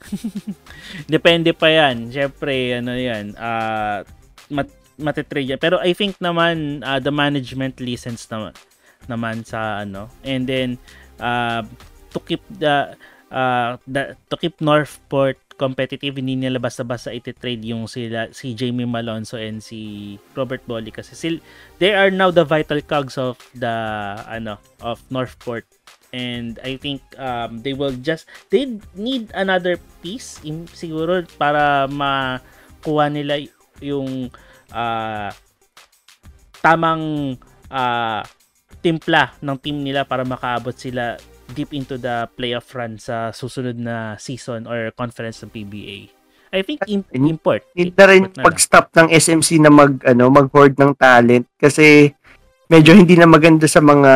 [LAUGHS] Depende pa yan. Siyempre, ano yan, ah mat matitrade yan. Pero I think naman, ah, the management listens naman, naman sa ano. And then, uh, to keep the, uh, the, to keep Northport competitive, hindi nila basta-basta iti-trade yung sila, si Jamie Malonzo and si Robert Bolly kasi sil, they are now the vital cogs of the, ano, of Northport and I think um, they will just they need another piece in, siguro para makuha nila yung ah, tamang ah, timpla ng team nila para makaabot sila deep into the playoff run sa susunod na season or conference ng PBA. I think In- import. Need na rin pag-stop ng SMC na mag, ano, mag-hoard ng talent kasi medyo hindi na maganda sa mga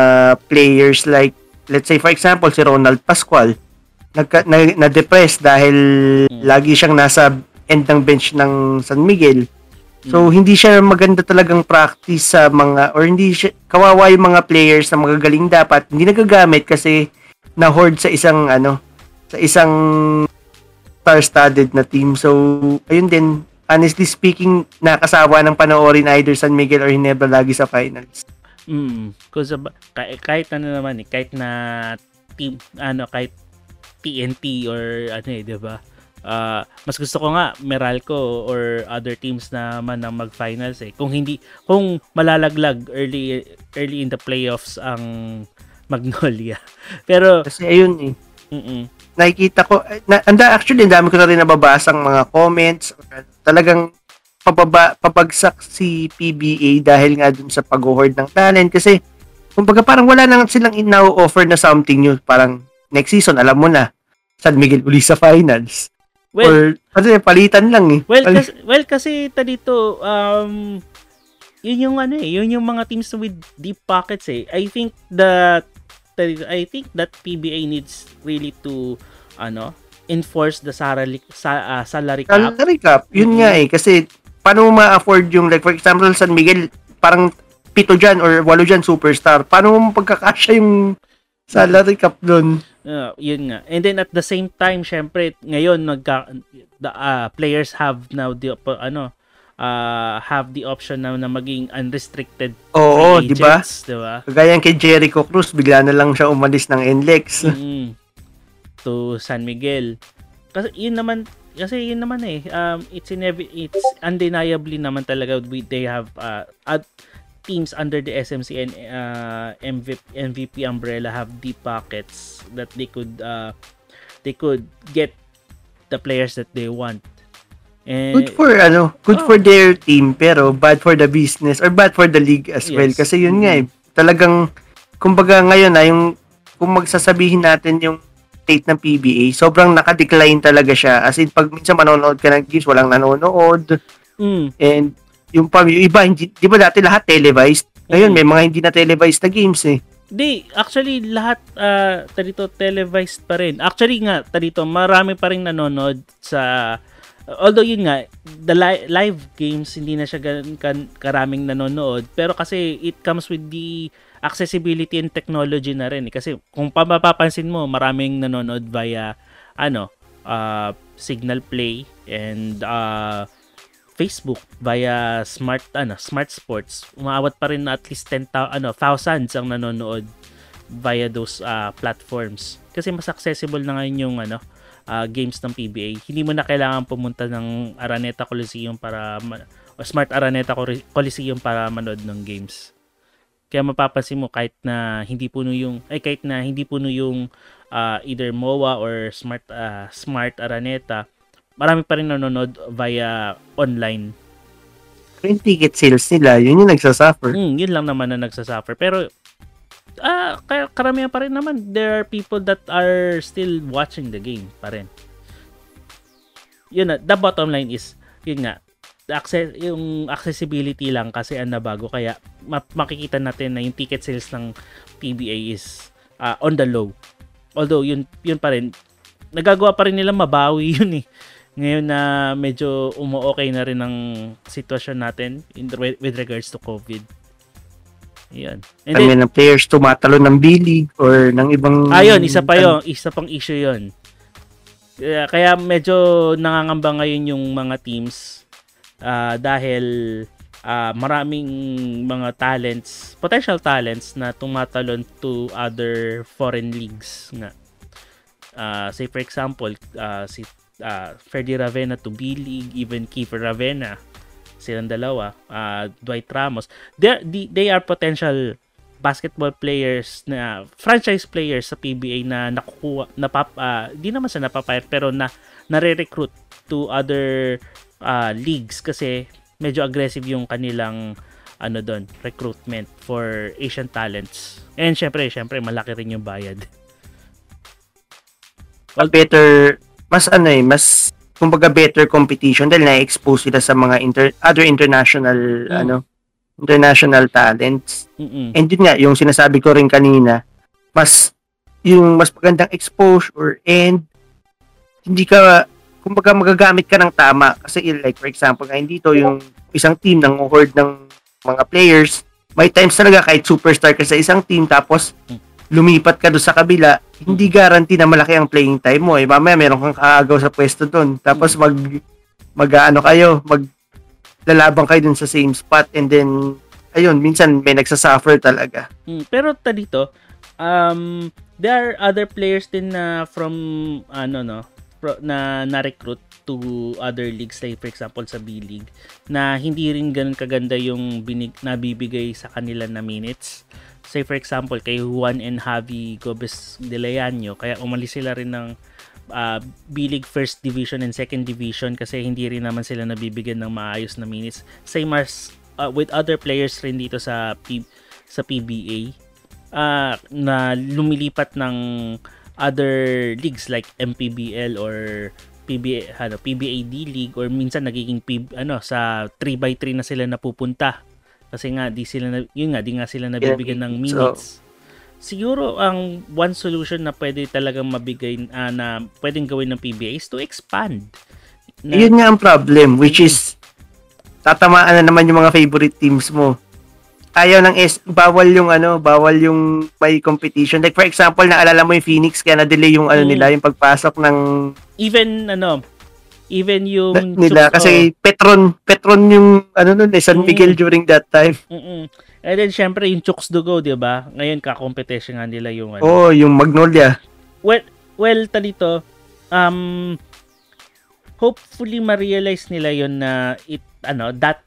players like, let's say for example, si Ronald Pascual. Nagka, na, na-depress dahil Mm. lagi siyang nasa end ng bench ng San Miguel. So, Mm. hindi siya maganda talagang practice sa mga, or hindi siya, kawawa yung mga players na magagaling dapat, hindi nagagamit kasi na-hoard sa isang, ano, sa isang star-studded na team. So, ayun din, honestly speaking, nakasawa ng panoorin either San Miguel or Hinebra lagi sa finals. Mm, kasi kahit ano naman eh, kahit na team ano kahit TNT or ano eh, 'di ba? Ah, mas gusto ko nga Meralco or other teams na man ang mag-finals eh. Kung hindi kung malalaglag early early in the playoffs ang Magnolia. [LAUGHS] Pero Kasi ayun eh, mm nakikita ko, eh, na, anda, actually, dami ko na rin nababasang mga comments. Talagang pababa, pabagsak si PBA dahil nga dun sa pag-hoard ng talent. Kasi, kumbaga parang wala nang silang ina-offer na something new. Parang next season, alam mo na, San Miguel uli sa finals. Well, Or, kasi palitan lang eh. Well, Pali- kasi, well, kasi ta dito, um, yun yung ano eh, yun yung mga teams with deep pockets eh. I think that, I think that PBA needs really to, ano, enforce the salary, sa, ah, salary cap. Salary cap, yun Mhm. nga eh. Kasi, paano ma-afford yung, like, for example, San Miguel, parang pito dyan or walo dyan superstar. Paano mo pagkakasya yung salary cap doon? Uh, yun nga. And then at the same time, syempre, ngayon nagka the ah, players have now the op- ano, uh, have the option now na maging unrestricted Oo, di ba? di ba? Kagaya kay Jericho Cruz, bigla na lang siya umalis ng NLEX. mm to San Miguel. Kasi yun naman kasi yun naman eh um it's inev- it's undeniably naman talaga we they have uh, at teams under the SMC and uh, MVP, MVP umbrella have deep pockets that they could uh, they could get the players that they want. And Good for ano, good Oh. for their team pero bad for the business or bad for the league as well Yes. kasi yun nga eh. Talagang kumbaga ngayon na yung kung magsasabihin natin yung state ng PBA, sobrang naka-decline talaga siya. As in pag minsan manonood ka ng games, walang nanonood mm, and yung pa yung iba hindi, di ba dati lahat televised? Ngayon Mm. may mga hindi na televised na games eh. Di, actually lahat uh, tarito televised pa rin. Actually nga tarito marami pa rin nanonood sa although yun nga the li- live games hindi na siya gan- kan- karaming nanonood pero kasi it comes with the accessibility and technology na rin eh. kasi kung papapansin mo maraming nanonood via ano uh, signal play and uh, Facebook via smart ano smart sports umaabot pa rin na at least 10 ano thousands ang nanonood via those uh, platforms. Kasi mas accessible na ngayon yung ano uh, games ng PBA hindi mo na kailangan pumunta ng Araneta Coliseum para o Smart Araneta Coliseum para manood ng games. Kaya mapapansin mo kahit na hindi puno yung ay kahit na hindi puno yung uh, either MOA or Smart uh, Smart Araneta marami pa rin nanonood via online. Yung ticket sales nila, yun yung nagsasuffer. Mm, yun lang naman na nagsasuffer. Pero, ah, uh, karamihan pa rin naman, there are people that are still watching the game pa rin. Yun na, the bottom line is, yun nga, access, yung accessibility lang kasi ang nabago. Kaya, makikita natin na yung ticket sales ng PBA is uh, on the low. Although, yun, yun pa rin, nagagawa pa rin nila mabawi [LAUGHS] yun eh ngayon na medyo umo-okay na rin ang sitwasyon natin in, with regards to COVID. Yan. And Kami ng players tumatalo ng B-League or ng ibang... Ayun, isa pa yon Isa pang issue yon Kaya, kaya medyo nangangamba ngayon yung mga teams uh, dahil uh, maraming mga talents, potential talents na tumatalon to other foreign leagues nga. Uh, say for example, uh, si uh, Ferdy Ravena to B-League, even Kiefer Ravena, silang dalawa, uh, Dwight Ramos, they, they are potential basketball players na franchise players sa PBA na nakukuha napap uh, di naman sa napapayat pero na nare-recruit to other uh, leagues kasi medyo aggressive yung kanilang ano doon recruitment for Asian talents. And syempre syempre malaki rin yung bayad. Well, better mas ano eh, mas kumbaga better competition dahil na-expose sila sa mga inter, other international mm. ano international talents. Mm-mm. And yun nga, yung sinasabi ko rin kanina, mas yung mas magandang exposure and hindi ka kumbaga magagamit ka ng tama kasi like for example ngayon dito yung isang team ng horde ng mga players may times talaga kahit superstar ka sa isang team tapos mm lumipat ka doon sa kabila, hindi guarantee na malaki ang playing time mo. Eh, mamaya meron kang kaagaw sa pwesto doon. Tapos mag, mag ano kayo, mag lalabang kayo dun sa same spot and then, ayun, minsan may nagsasuffer talaga. Hmm, pero ta dito, um, there are other players din na from, ano no, pro, na na-recruit to other leagues like for example sa B-League na hindi rin ganun kaganda yung binig, nabibigay sa kanila na minutes say for example kay Juan and Javi Gomez de Leaño kaya umalis sila rin ng uh, B-League First Division and Second Division kasi hindi rin naman sila nabibigyan ng maayos na minutes. Same as uh, with other players rin dito sa P- sa PBA uh, na lumilipat ng other leagues like MPBL or PBA ano PBA D League or minsan nagiging P, ano sa 3x3 na sila napupunta kasi nga, di sila na, yun nga, di nga sila nabibigyan ng minutes. So, siguro ang one solution na pwede talagang mabigay uh, na pwedeng gawin ng PBA is to expand. Na, yun nga ang problem which is tatamaan na naman yung mga favorite teams mo. Ayaw ng S, bawal yung ano, bawal yung may competition. Like for example, naalala mo yung Phoenix kaya na-delay yung ano mm. nila, yung pagpasok ng even ano, Even yung na, nila kasi oh. Petron Petron yung ano nun eh San Miguel mm. during that time. Mm-mm. And then syempre yung Chooks Dugo, 'di ba? Ngayon ka-competition nga nila yung ano. Oh, yung Magnolia. Well, well talito um hopefully ma-realize nila yon na it ano that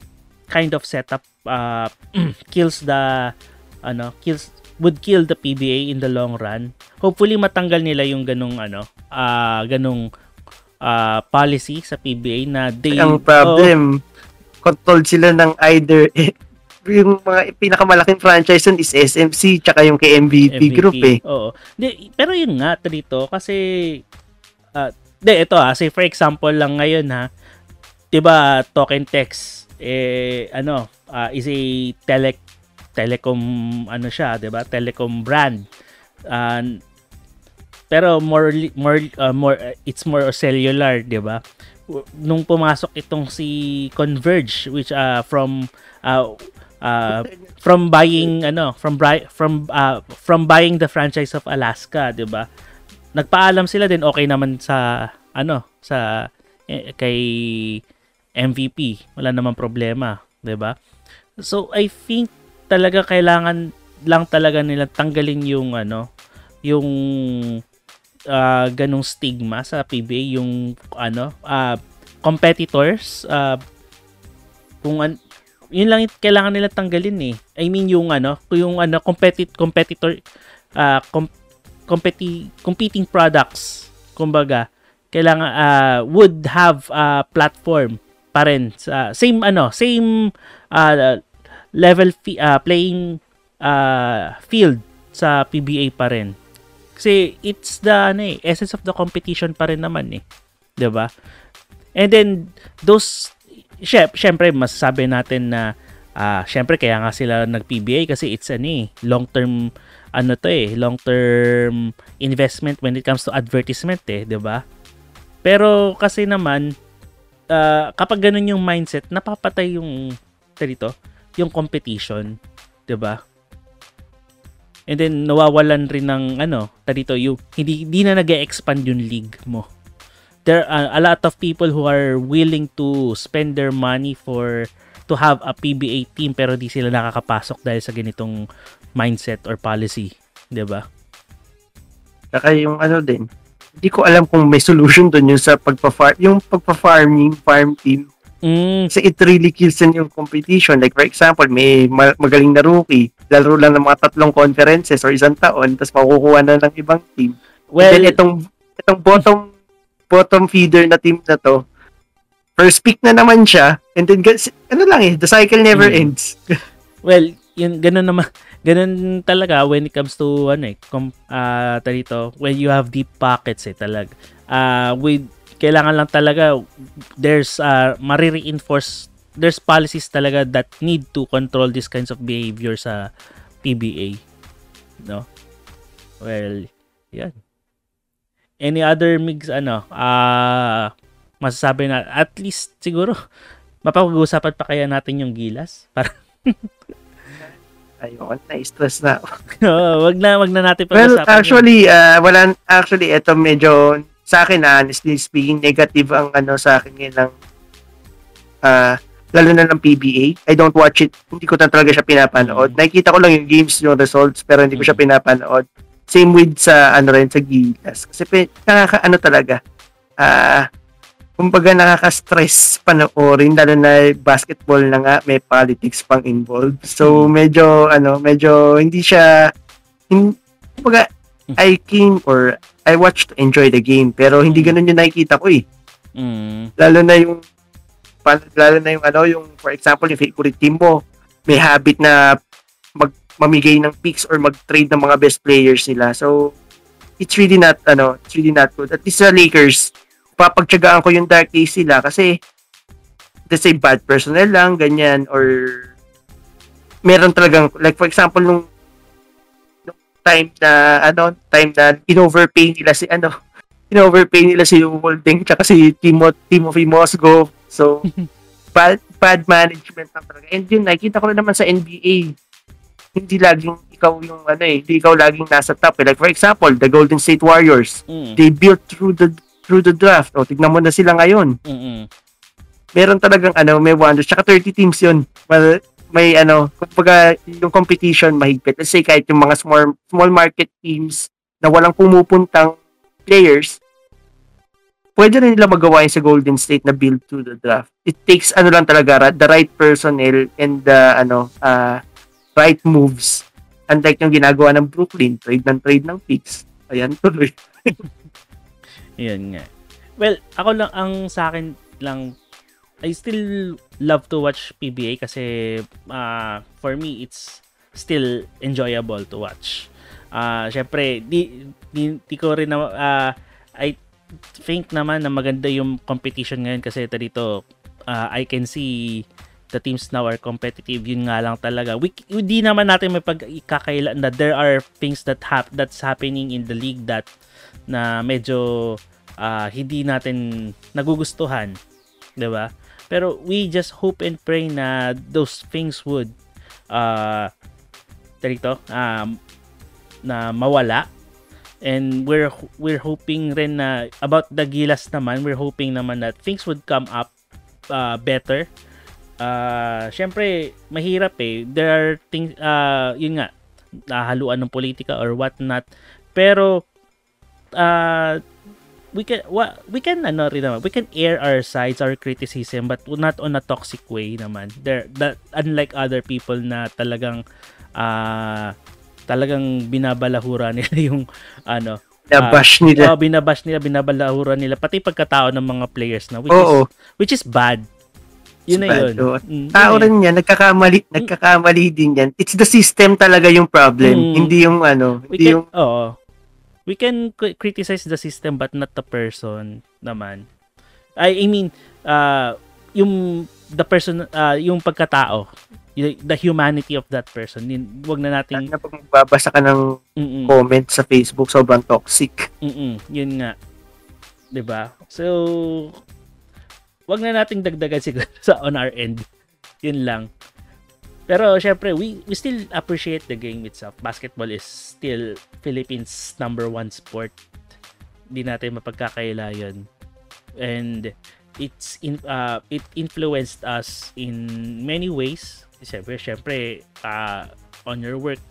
kind of setup uh, [CLEARS THROAT] kills the ano kills would kill the PBA in the long run. Hopefully matanggal nila yung ganung ano, uh, ganung uh, policy sa PBA na they... Ang problem, oh, controlled sila ng either [LAUGHS] eh, yung mga pinakamalaking franchise nun is SMC tsaka yung kay MVP, MVP group eh. Oo. Di, pero yun nga dito kasi uh, de ito ah, say for example lang ngayon ha. 'Di ba Token Text eh ano, uh, is a tele telecom ano siya, 'di ba? Telecom brand. Uh, pero more more uh, more uh, it's more cellular, 'di ba? Nung pumasok itong si Converge which uh from uh, uh from buying ano, from from uh, from buying the franchise of Alaska, 'di ba? Nagpaalam sila din okay naman sa ano, sa eh, kay MVP. Wala namang problema, 'di ba? So I think talaga kailangan lang talaga nila tanggalin yung ano, yung uh, ganong stigma sa PBA, yung ano, uh, competitors, uh, kung an- yun lang kailangan nila tanggalin eh. I mean yung ano, yung ano competitor competitor uh, com- competi- competing products kumbaga kailangan uh, would have a platform pa rin sa same ano, same uh, level fi- uh, playing uh, field sa PBA pa rin. Kasi it's the ano eh, essence of the competition pa rin naman eh. 'Di ba? And then those syempre masasabi natin na uh, syempre kaya nga sila nag-PBA kasi it's ani eh, long-term ano to eh, long-term investment when it comes to advertisement eh, 'di ba? Pero kasi naman uh, kapag ganun yung mindset, napapatay yung dito, yung competition, 'di ba? And then nawawalan rin ng ano, dito yung hindi hindi na nag-expand yung league mo there are a lot of people who are willing to spend their money for to have a PBA team pero di sila nakakapasok dahil sa ganitong mindset or policy, 'di ba? Saka yung ano din, hindi ko alam kung may solution doon yung sa pagpa-farm, yung pagpa-farming, farm team. Mm. Kasi it really kills in yung competition. Like for example, may magaling na rookie, laro lang ng mga tatlong conferences or isang taon, tapos makukuha na ng ibang team. Well, And then itong, itong bottom bottom feeder na team na to, first pick na naman siya, and then, ano lang eh, the cycle never hmm. ends. [LAUGHS] well, yun, ganun naman, ganun talaga when it comes to, ano eh, com, uh, talito, when you have deep pockets eh, talag. Uh, with, kailangan lang talaga, there's, uh, mari-reinforce, there's policies talaga that need to control these kinds of behavior sa PBA. No? Well, yan any other mix ano ah uh, masasabi na at least siguro [LAUGHS] mapag-uusapan pa kaya natin yung gilas [LAUGHS] para Ayoko na, stress na oh, wag na, wag na natin pag-usapan. Well, actually, uh, wala, actually, ito medyo, sa akin, uh, honestly speaking, negative ang ano sa akin ng, uh, lalo na ng PBA. I don't watch it, hindi ko na talaga siya pinapanood. Mm-hmm. Nakikita ko lang yung games, yung results, pero hindi ko siya mm-hmm. pinapanood. Same with sa ano rin sa Gilas. Kasi nakaka ano talaga. Ah, uh, kumbaga nakaka-stress panoorin lalo na basketball na nga may politics pang involved. So hmm. medyo ano, medyo hindi siya hindi, kumbaga. I came or I watched to enjoy the game pero hindi ganoon yung nakikita ko eh. Mm. Lalo na yung lalo na yung ano yung for example yung favorite team mo may habit na mag mamigay ng picks or mag-trade ng mga best players nila. So, it's really not, ano, it's really not good. At least sa Lakers, papagtsagaan ko yung dark case sila kasi let's say bad personnel lang, ganyan, or meron talagang, like for example, nung, nung time na, ano, time na in-overpay nila si, ano, [LAUGHS] in-overpay nila si Holding tsaka si Timo, Timothy Mosgo. So, bad, bad management lang talaga. And yun, nakita ko rin naman sa NBA hindi laging ikaw yung ano eh, hindi ikaw laging nasa top. Eh. Like for example, the Golden State Warriors, mm. they built through the through the draft. O tignan mo na sila ngayon. Mm-mm. Meron talagang ano, may wonders. Tsaka 30 teams 'yun. Well, may ano, kumbaga yung competition mahigpit. Let's say kahit yung mga small small market teams na walang pumupuntang players, pwede rin nila magawa yun sa Golden State na build through the draft. It takes ano lang talaga the right personnel and the ano uh, right moves. Unlike yung ginagawa ng Brooklyn, trade ng trade ng picks. Ayan, [LAUGHS] tuloy. Yan nga. Well, ako lang, ang sa akin lang, I still love to watch PBA kasi uh, for me, it's still enjoyable to watch. Uh, Siyempre, di, di, di ko rin na, uh, I think naman na maganda yung competition ngayon kasi ito dito, uh, I can see the teams now are competitive. Yun nga lang talaga. We hindi naman natin may pagkakaila na there are things that hap that's happening in the league that na medyo uh, hindi natin nagugustuhan 'di ba? Pero we just hope and pray na those things would uh dito um na mawala and we're we're hoping rin na about the Gilas naman we're hoping naman that things would come up uh, better. Uh, Siyempre, mahirap eh. There are things, uh, yun nga, nahaluan ng politika or what not. Pero, uh, we can what we can ano rin naman we can air our sides our criticism but not on a toxic way naman there that unlike other people na talagang uh, talagang binabalahura [LAUGHS] nila yung ano Binabash uh, nila. Oh, binabash nila, binabalahura nila pati pagkatao ng mga players na which Oo. is which is bad. Yun na yun. Oh. Mm, Tao rin yan, nagkakamali, mm. nagkakamali din yan. It's the system talaga yung problem, mm. hindi yung ano, we hindi can, yung Oo. We can criticize the system but not the person naman. I, I mean, uh, yung the person, uh, yung pagkatao, the humanity of that person. Wag na nating... Na pag magbabasa ka ng Mm-mm. comment sa Facebook, sobrang toxic. Mm-mm, yun nga. ba? So, wag na nating dagdagan [LAUGHS] siguro sa on our end. Yun lang. Pero syempre, we, we still appreciate the game itself. Basketball is still Philippines number one sport. Hindi natin mapagkakaila yun. And it's in, uh, it influenced us in many ways siyempre, siyempre, uh, on your work.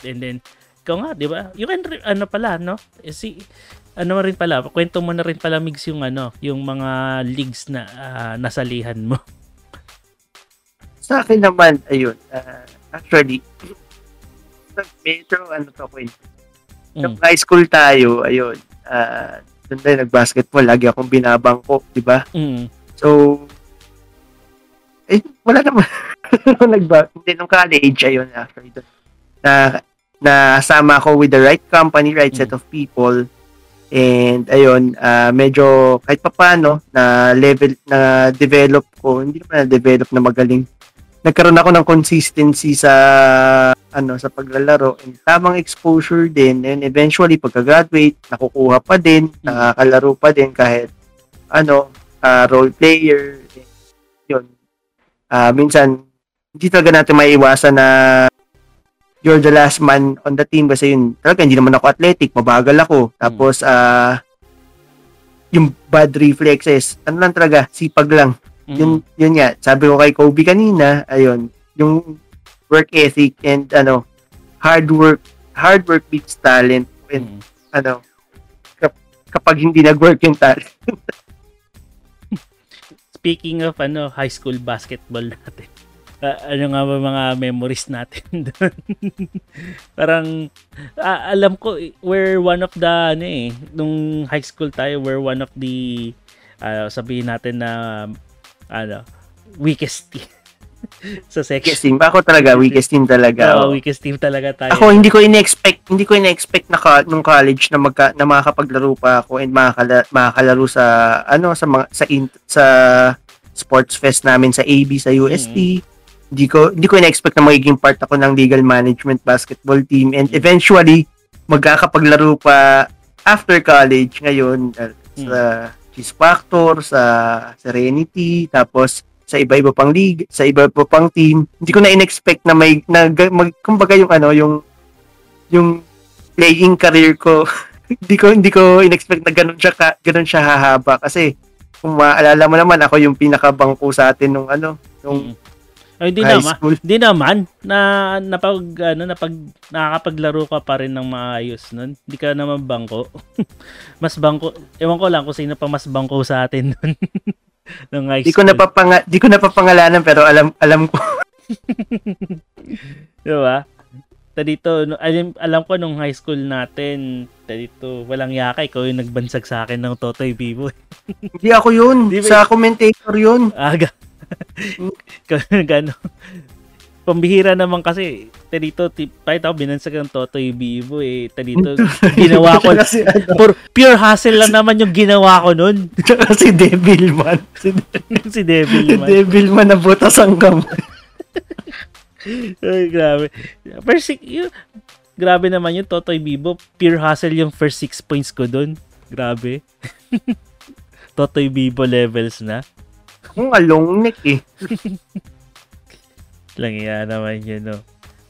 And then, ikaw nga, di ba? You can, ano pala, no? Eh, si, ano rin pala, kwento mo na rin pala, Migs, yung ano, yung mga leagues na uh, nasalihan mo. [LAUGHS] Sa akin naman, ayun, uh, actually, medyo, ano to, kwento. Mm. high school tayo, ayun, uh, doon tayo nag-basketball, lagi akong binabangko, di ba? Mm. So, eh, wala naman. [LAUGHS] [LAUGHS] nagba hindi nung college ayun actually doon na nasama ako with the right company right set of people. And ayun uh, medyo kahit pa paano na level na develop ko hindi naman na develop na magaling. Nagkaroon ako ng consistency sa ano sa paglalaro. And tamang exposure din. And eventually pagka-graduate nakukuha pa din nakakalaro pa din kahit ano uh, role player. Yun. Uh, minsan hindi talaga natin maiiwasan na you're the last man on the team kasi yun, talaga hindi naman ako athletic, mabagal ako. Tapos, ah, uh, yung bad reflexes, ano lang talaga, sipag lang. Mm-hmm. Yun, yun nga, sabi ko kay Kobe kanina, ayun, yung work ethic and ano, hard work, hard work beats talent. And, mm-hmm. ano, kap- kapag hindi nag-work yung talent. [LAUGHS] Speaking of ano, high school basketball natin uh, ano nga ba mga memories natin [LAUGHS] doon. Parang uh, alam ko we're one of the ano eh nung high school tayo we're one of the uh, sabihin natin na ano weakest team [LAUGHS] sa section. Weakest team. Ako talaga, weakest team talaga. Oo, oh, weakest team talaga tayo. Ako, hindi ko in-expect, hindi ko in-expect na ka, nung college na magka, na makakapaglaro pa ako and makakala, makakalaro sa, ano, sa mga, sa, in, sa sports fest namin sa AB, sa UST. Mm-hmm hindi ko hindi ko ina-expect na magiging part ako ng legal management basketball team and eventually magkakapaglaro pa after college ngayon uh, sa Cheese Factor, sa Serenity, tapos sa iba-iba pang league, sa iba-iba pang team. Hindi ko na in-expect na may na, mag, kumbaga yung ano, yung yung playing career ko. [LAUGHS] hindi ko hindi ko in-expect na ganun siya ka, ganun siya hahaba kasi kung maalala mo naman ako yung pinakabangko sa atin nung ano, nung mm ay, di naman. Di naman na napag ano napag nakakapaglaro ka pa rin ng maayos nun. Hindi ka naman bangko. [LAUGHS] mas bangko. Ewan ko lang kung sino pa mas bangko sa atin nun. [LAUGHS] ng high school. Di ko napapanga di ko napapangalanan pero alam alam ko. [LAUGHS] di ba? dito, alam, alam ko nung high school natin, dito, walang yaka, ikaw yung nagbansag sa akin ng Totoy Bibo. Hindi ako yun. Di ba? Sa commentator yun. Aga. Gano. Pambihira naman kasi, dito, kahit ako binansag ng Totoy Bibo eh, dito, [LAUGHS] ginawa ko, kasi, ano, pure, pure hustle lang naman yung ginawa ko nun. [LAUGHS] si Devilman. Si, [LAUGHS] si Devilman. Devilman na butas ang kamay. Ay, grabe. First, yun, grabe naman yung Totoy Bibo. Pure hustle yung first six points ko dun. Grabe. Totoy Bibo levels na. Kung along neck eh. [LAUGHS] Lang yan naman yun, no.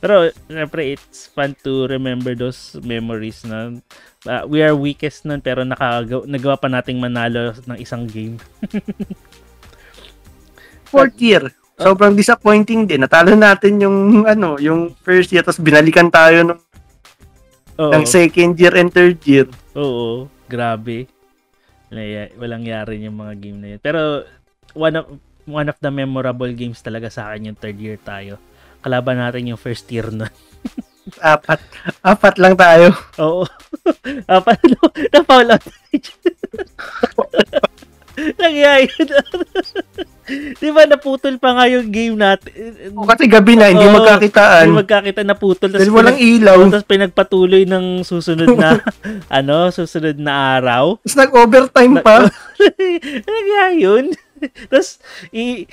Pero, syempre, it's fun to remember those memories na uh, we are weakest nun pero nakagawa, nagawa pa nating manalo ng isang game. [LAUGHS] fourth year. Sobrang disappointing din. Natalo natin yung ano, yung first year tapos binalikan tayo ng, Oo. ng second year and third year. Oo, grabe. Wala- Walang yari yung mga game na yun. Pero one of one of the memorable games talaga sa akin yung third year tayo. Kalaban natin yung first year nun. [LAUGHS] Apat. Apat lang tayo. Oo. [LAUGHS] Apat no, na-foul out. [LAUGHS] Nangyayari. Di ba naputol pa nga yung game natin? O, kasi gabi na, hindi Oo, magkakitaan. Hindi magkakita naputol. Dahil walang ilaw. Tapos pinagpatuloy ng susunod na, ano, susunod na araw. Tapos nag-overtime pa. Nangyayari yun. [LAUGHS] Tapos, i,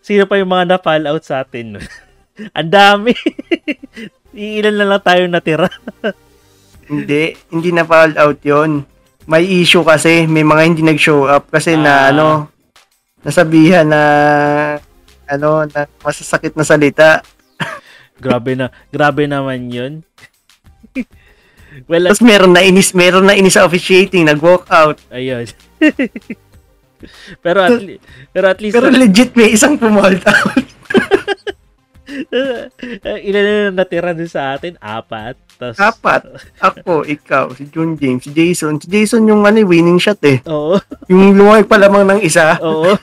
sino pa yung mga na-fall out sa atin? [LAUGHS] Ang dami. [LAUGHS] Iilan na lang tayo natira. hindi, hindi na foul out yon May issue kasi, may mga hindi nag-show up kasi na Ah. ano, nasabihan na ano, na masasakit na salita. grabe na, grabe naman yun. well, Tapos meron na inis, meron na inis sa officiating, nag-walk out. ayun. [LAUGHS] pero at, le- pero at least, Pero legit may isang out. uh, [LAUGHS] ilan na natira dun sa atin? Apat. Tapos, Apat. [LAUGHS] Ako, ikaw, si June James, si Jason. Si Jason yung ano, winning shot eh. Oo. Yung lumawag pa lamang ng isa. Oo.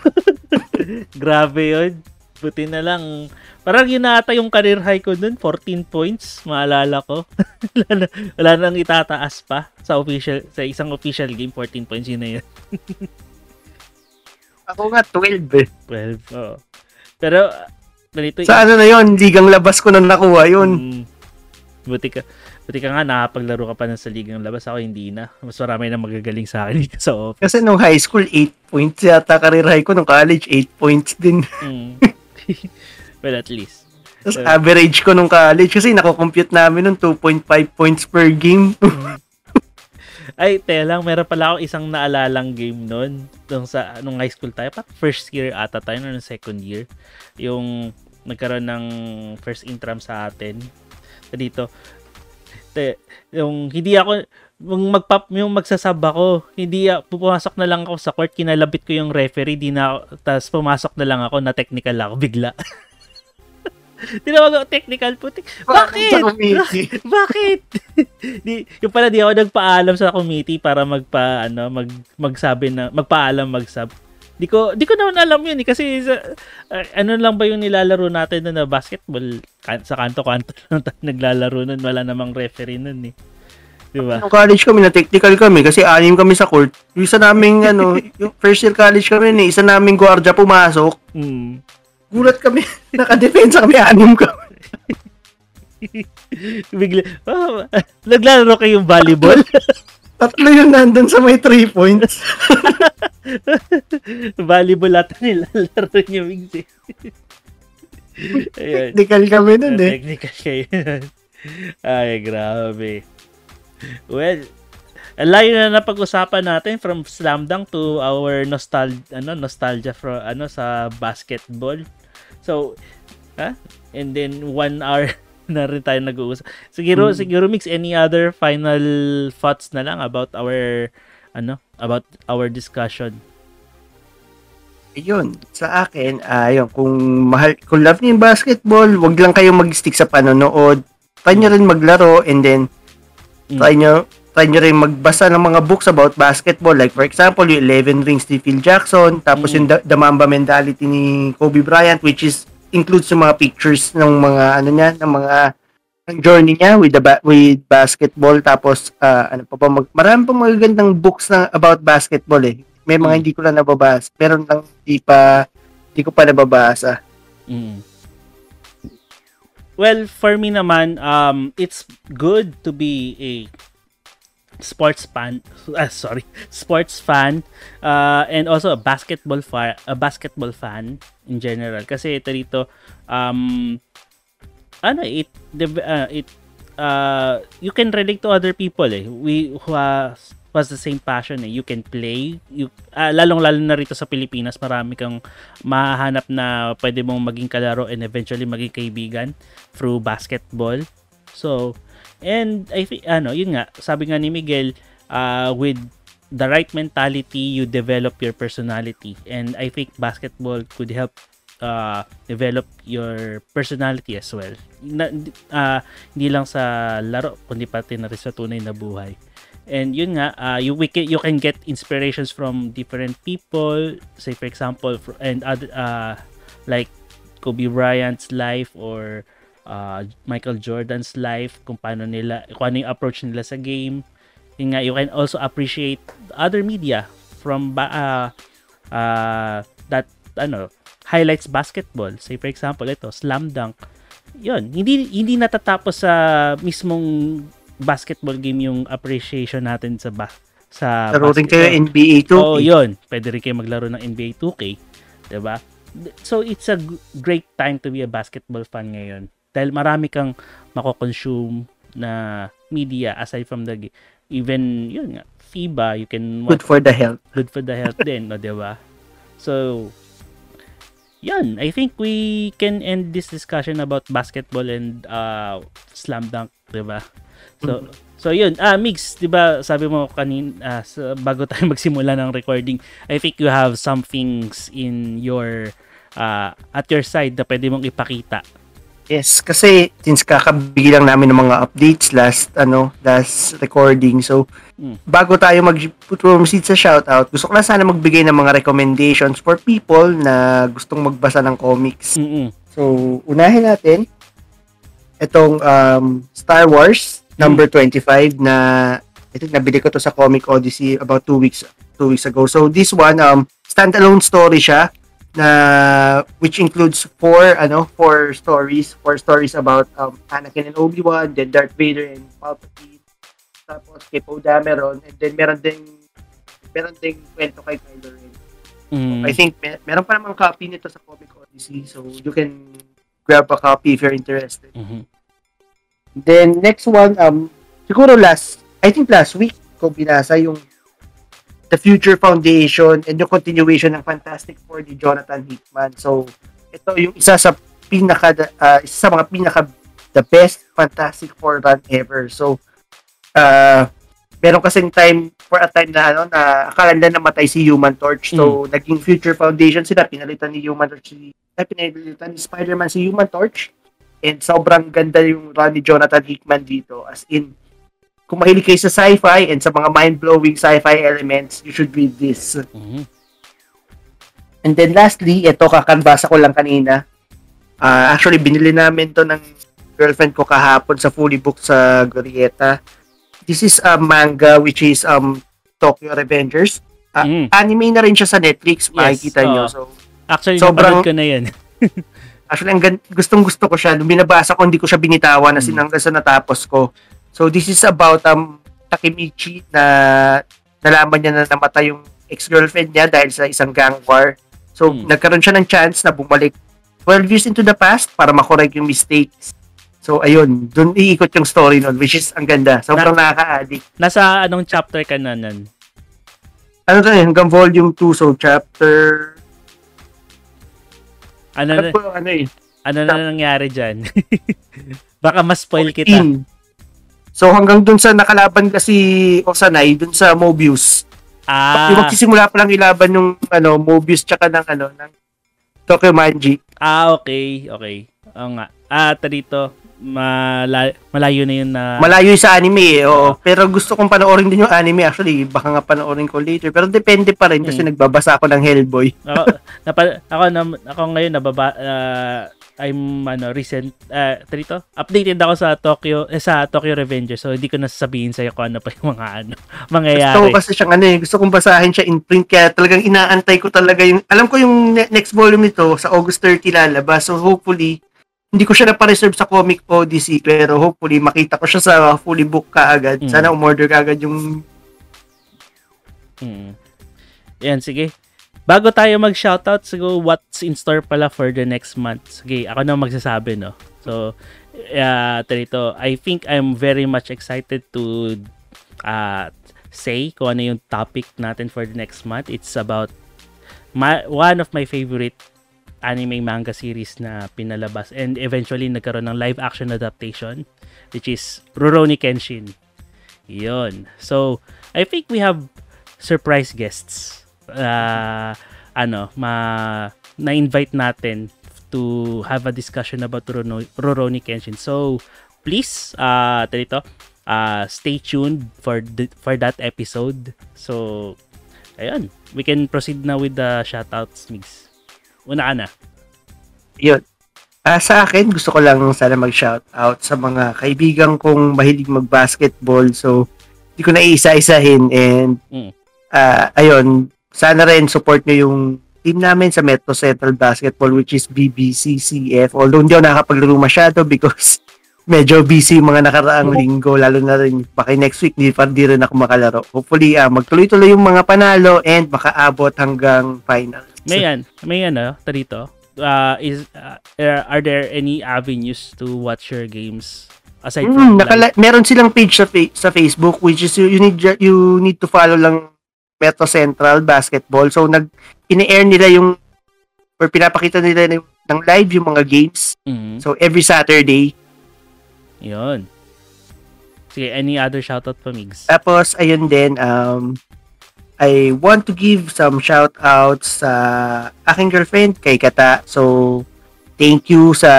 Grabe yun. Buti na lang. Parang yun na ata yung career high ko dun. 14 points. Maalala ko. wala, na, wala nang itataas pa sa official sa isang official game. 14 points yun na yun. Ako nga, 12 eh. 12. Oo. Pero, ganito Sa ano na yon ligang labas ko na nakuha yun. Mm, buti ka. Buti ka nga nakapaglaro ka pa ng sa ligang labas. Ako hindi na. Mas marami na magagaling sa akin dito sa office. Kasi nung high school, 8 points yata career high ko. Nung college, 8 points din. Mm. [LAUGHS] well, at least. Tapos average ko nung college kasi nako-compute namin nung 2.5 points per game. [LAUGHS] Ay, te lang, meron pala ako isang naalalang game noon. Nung sa nung high school tayo, pat first year ata tayo nung second year. Yung nagkaroon ng first intram sa atin. Dito. Te, yung hindi ako yung magpap yung magsasab ako, hindi a- pumasok na lang ako sa court, kinalabit ko yung referee, di na tas pumasok na lang ako na technical ako bigla. [LAUGHS] Tinawag ako technical putik. Bakit? Committee. [LAUGHS] Bakit? di, yung pala di ako nagpaalam sa committee para magpa ano, mag magsabi na magpaalam magsab. Di ko di ko naman alam yun eh, kasi sa, ah, ano lang ba yung nilalaro natin doon na basketball kan- sa kanto-kanto [LAUGHS] lang tayo naglalaro nun, wala namang referee nun eh. Di ba? Nung college kami, na technical kami kasi anim kami sa court. Yung isa naming, ano, [LAUGHS] yung first year college kami, ni isa naming gwardiya pumasok. Hmm. Gulat kami, [LAUGHS] nakadepensa kami, anim kami. [LAUGHS] Bigla, ah, naglalaro kayong volleyball? [LAUGHS] Tatlo yun nandun sa may 3 points. volleyball ata nilalaro niyo, Migs. eh. Ayun. Technical kami nun eh. Technical kayo. Ay, grabe. Well, ang layo na napag-usapan natin from slam dunk to our nostalgia ano nostalgia from ano sa basketball. So, ha? And then one hour [LAUGHS] na rin tayo nag-uusap. Siguro Hmm. siguro mix any other final thoughts na lang about our ano about our discussion. Yun, sa akin, ayun, kung mahal, kung love niyo yung basketball, wag lang kayo mag-stick sa panonood. Try nyo rin maglaro and then Mm. try nyo, try nyo rin magbasa ng mga books about basketball. Like for example, yung 11 Rings ni Phil Jackson, tapos Mm. yung The, The Mamba Mentality ni Kobe Bryant, which is includes yung mga pictures ng mga ano niya, ng mga ng journey niya with the ba- with basketball tapos ah, ano pa ba mag, marami pa magagandang books na about basketball eh. May mga Mm. hindi ko lang nababasa. Meron lang hindi pa hindi ko pa nababasa. Mm. Well, for me naman, um, it's good to be a sports fan. [LAUGHS] Ah, sorry, sports fan, uh, and also a basketball fan, a basketball fan in general. Kasi ito dito, um, ano, it, uh, it, uh, you can relate to other people eh. We who has, who has the same passion eh. You can play, you, ah, lalong-lalo na rito sa Pilipinas, marami kang mahanap na pwede mong maging kalaro and eventually maging kaibigan through basketball. So, and I think, ano, yun nga, sabi nga ni Miguel, uh, with the right mentality, you develop your personality. And I think basketball could help uh, develop your personality as well. Na, uh, hindi lang sa laro, kundi pati na rin sa tunay na buhay. And yun nga, uh, you, we can, you can get inspirations from different people. Say for example, and other, uh, like Kobe Bryant's life or uh, Michael Jordan's life, kung paano nila, kung ano yung approach nila sa game. Yun nga, you can also appreciate other media from uh, uh, that, ano, highlights basketball. Say for example, ito, Slam Dunk. Yun, hindi, hindi natatapos sa mismong basketball game yung appreciation natin sa ba sa Laro rin kayo NBA 2K. Oo, yun. Pwede rin kayo maglaro ng NBA 2K. ba diba? So, it's a great time to be a basketball fan ngayon. Dahil marami kang mako-consume na media aside from the even yun nga FIBA you can watch, good for the health good for the health din no 'di ba so yan I think we can end this discussion about basketball and uh, slam dunk 'di ba So, mm-hmm. so yun. Ah, Mix, 'di ba? Sabi mo kanin sa, bago tayo [LAUGHS] magsimula ng recording, I think you have some things in your uh, at your side na pwede mong ipakita. Yes, kasi since kakabigi lang namin ng mga updates last ano, last recording. So, mm. bago tayo mag-proceed sa shoutout, gusto ko na sana magbigay ng mga recommendations for people na gustong magbasa ng comics. Mm-mm. So, unahin natin itong um, Star Wars number 25 na I think nabili ko to sa Comic Odyssey about two weeks two weeks ago. So this one um standalone story siya na which includes four ano four stories four stories about um Anakin and Obi-Wan then Darth Vader and Palpatine tapos kay Poe Dameron and then meron ding meron ding kwento kay Kylo Ren. Mm. I think mer- meron pa namang copy nito sa Comic Odyssey so you can grab a copy if you're interested. Mm-hmm. Then, next one, um, siguro last, I think last week ko binasa yung The Future Foundation and yung continuation ng Fantastic Four ni Jonathan Hickman. So, ito yung isa sa pinaka, uh, isa sa mga pinaka the best Fantastic Four run ever. So, uh, meron kasing time for a time na ano na akala nila namatay si Human Torch. So, mm. naging Future Foundation sila, pinalitan ni Human Torch si pinalitan ni Spider-Man si Human Torch. And sobrang ganda yung run ni Jonathan Hickman dito. As in, kung mahilig kayo sa sci-fi and sa mga mind-blowing sci-fi elements, you should read this. Mm-hmm. And then lastly, ito kakanbasa ko lang kanina. Uh, actually, binili namin to ng girlfriend ko kahapon sa fully book sa Glorieta. This is a manga which is um Tokyo Revengers. Uh, mm. Anime na rin siya sa Netflix, makikita yes, nyo. So, actually, sobrang, ko na yan. [LAUGHS] Actually, ang gan- gustong gusto ko siya. Nung binabasa ko, hindi ko siya binitawan na mm. sinanggal sa natapos ko. So, this is about um, Takemichi na nalaman niya na namatay yung ex-girlfriend niya dahil sa isang gang war. So, mm. nagkaroon siya ng chance na bumalik 12 years into the past para makorek yung mistakes. So, ayun. Doon iikot yung story nun, which is ang ganda. Sobrang na, nakaka-addict. Nasa anong chapter ka na nun? Ano to hanggang volume 2, so chapter ano na, po, ano eh. Ano na nangyari dyan? [LAUGHS] Baka mas spoil kita. So hanggang dun sa nakalaban kasi Osanay, dun sa Mobius. Ah. Yung magsisimula pa lang ilaban yung ano, Mobius tsaka ng ano, ng Tokyo Manji. Ah, okay. Okay. Oo nga. Ah, dito mala- malayo na yun na... Malayo sa anime eh, oo. Uh, pero gusto kong panoorin din yung anime actually. Baka nga panoorin ko later. Pero depende pa rin kasi hmm. nagbabasa ako ng Hellboy. ako, [LAUGHS] napa, ako, na, ako ngayon nababa... Uh, I'm ano recent uh, dito updated ako sa Tokyo eh, sa Tokyo Revengers so hindi ko na sasabihin sa iyo kung ano pa yung mga ano [LAUGHS] mangyayari. Gusto ko kasi siyang ano eh gusto kong basahin siya in print kaya talagang inaantay ko talaga yung alam ko yung next volume nito sa August 30 lalabas so hopefully hindi ko siya na-reserve sa Comic Odyssey pero hopefully makita ko siya sa fully book kaagad. Mm. Sana umorder kaagad yung mm. Yan, sige. Bago tayo mag-shoutout, siguro what's in store pala for the next month. Sige, ako na magsasabi, no? So, uh, dito, I think I'm very much excited to uh, say kung ano yung topic natin for the next month. It's about my, one of my favorite anime manga series na pinalabas and eventually nagkaroon ng live action adaptation which is Rurouni Kenshin. Yon. So, I think we have surprise guests. Uh, ano, ma na-invite natin to have a discussion about Rurouni Rurouni Kenshin. So, please, uh, dito, uh, stay tuned for the, for that episode. So, ayun, we can proceed now with the shoutouts, Migs. Una ka na. Yun. Ah, sa akin, gusto ko lang sana mag-shoutout sa mga kaibigan kong mahilig mag-basketball. So, hindi ko na iisa-isahin. And, Mm. ah, ayun, sana rin support nyo yung team namin sa Metro Central Basketball which is BBCCF. Although hindi ako nakakapaglaro masyado because [LAUGHS] medyo busy mga nakaraang linggo lalo na rin baka next week di pa di rin ako makalaro. Hopefully ah, magtuloy-tuloy yung mga panalo and makaabot hanggang finals. May yan, may ano, tarito. Uh, is uh, are- there any avenues to watch your games aside Mm, from nakala- meron silang page sa, fa- sa Facebook which is you, you need you need to follow lang Metro Central Basketball. So nag ini-air nila yung or pinapakita nila ng, ng live yung mga games. Mhm. So every Saturday. Yun. Sige, any other shoutout pa, Migs? Tapos ayun din um I want to give some shout outs sa aking girlfriend kay Kata. So thank you sa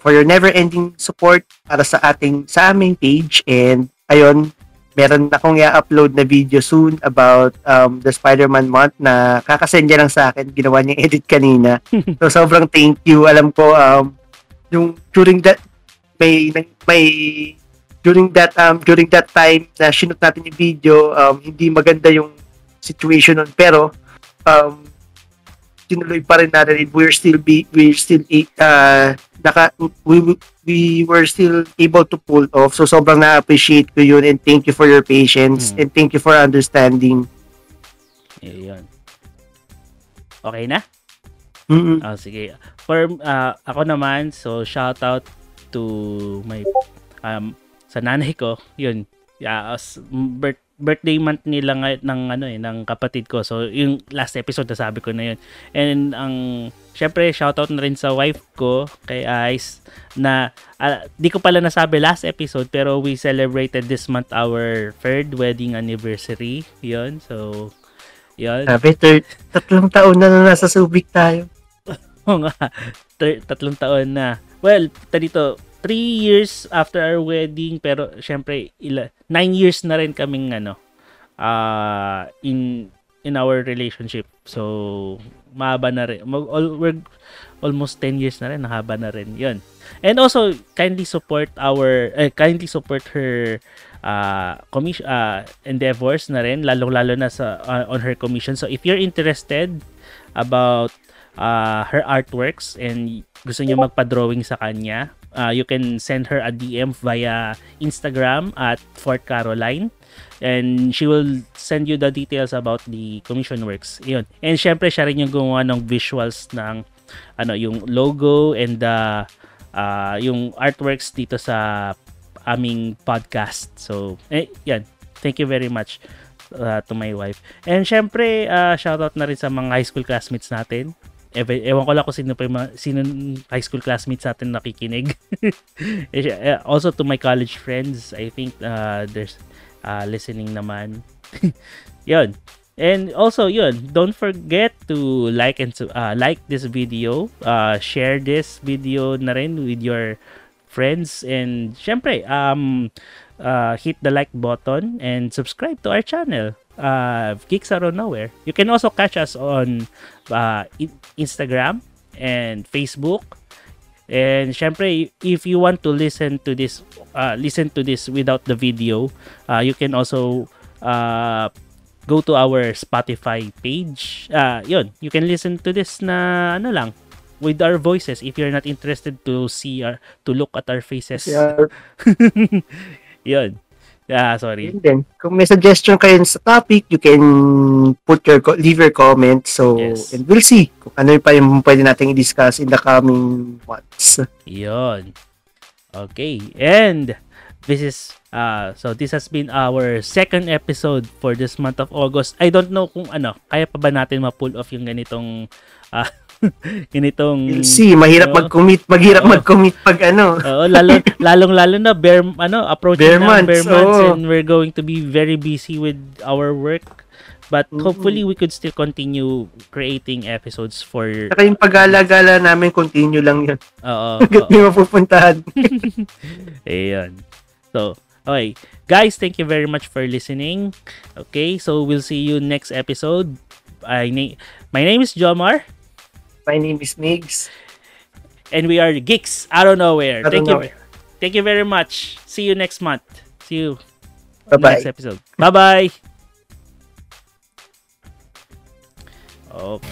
for your never ending support para sa ating sa aming page and ayun meron akong i-upload na video soon about um, the Spider-Man month na kakasend niya lang sa akin. Ginawa niyang edit kanina. [LAUGHS] so, sobrang thank you. Alam ko, um, yung during that, may, may, during that, um, during that time na sinut natin yung video, um, hindi maganda yung situation nun. Pero, um, tinuloy pa rin natin. We're still be, we're still, uh, naka, we, we were still able to pull off. So, sobrang na-appreciate ko yun and thank you for your patience Mm. and thank you for understanding. Yun. Okay na? Mm-mm. Oh, sige. For uh, ako naman, so shout out to my um sa nanay ko. Yun. Yeah, as birth, birthday month nila nga, ng ano eh ng kapatid ko. So yung last episode na sabi ko na yun. And ang syempre shout out na rin sa wife ko kay Ice na ah, di ko pala nasabi last episode pero we celebrated this month our third wedding anniversary. Yun. So yun. Sabi, thir- tatlong taon na na nasa Subic tayo. [LAUGHS] Oo nga. Ter- tatlong taon na. Well, dito, three years after our wedding, pero syempre, ila, nine years na rin kaming ano, uh, in in our relationship. So, mahaba na rin. Mag, all, we're almost 10 years na rin, nahaba na rin. Yun. And also, kindly support our, eh, kindly support her uh, commission, uh, endeavors na rin, lalong-lalo na sa, uh, on her commission. So, if you're interested about uh, her artworks and gusto niyo magpa-drawing sa kanya, uh, you can send her a DM via Instagram at Fort Caroline and she will send you the details about the commission works. Yun. And syempre siya rin yung gumawa ng visuals ng ano yung logo and the uh, yung artworks dito sa aming podcast. So, eh, yan. Thank you very much uh, to my wife. And syempre, uh, shoutout na rin sa mga high school classmates natin. Ewan, ewan ko lang kung sino pa yung sino high school classmates natin nakikinig. [LAUGHS] Eh, eh, also to my college friends, I think uh, there's uh, listening naman. [LAUGHS] yun. And also, yun, don't forget to like and uh, like this video, uh, share this video na rin with your friends and syempre um uh, hit the like button and subscribe to our channel uh Geeks Out of Nowhere. You can also catch us on uh, Instagram and Facebook. And syempre if you want to listen to this uh, listen to this without the video, uh, you can also uh, go to our Spotify page. Uh, yun, you can listen to this na ano lang with our voices if you're not interested to see our to look at our faces. Yeah. [LAUGHS] Yun. Ah, sorry. Yun din. Kung may suggestion kayo sa topic, you can put your co- leave your comment. So, Yes. and we'll see kung ano pa yung pwede nating i-discuss in the coming months. Yun. Okay. And this is uh so this has been our second episode for this month of August. I don't know kung ano, kaya pa ba natin ma-pull off yung ganitong ah [LAUGHS] ganitong see. Mahirap mag-commit. Maghirap mag-commit pag ano. Oo, lalo [LAUGHS] lalong lalo na bear ano approaching ang months, bare months oo. and we're going to be very busy with our work But Mm. hopefully we could still continue creating episodes for Saka yung pag-gala-gala namin, continue lang yun. Oo. [LAUGHS] May mapupuntahan. Ayun. So, okay. Guys, thank you very much for listening. Okay, so we'll see you next episode. I na- my name is Jomar My name is Migs. and we are Geeks out of nowhere. Don't thank know. you. Thank you very much. See you next month. See you Bye-bye. next episode. Bye-bye. Okay.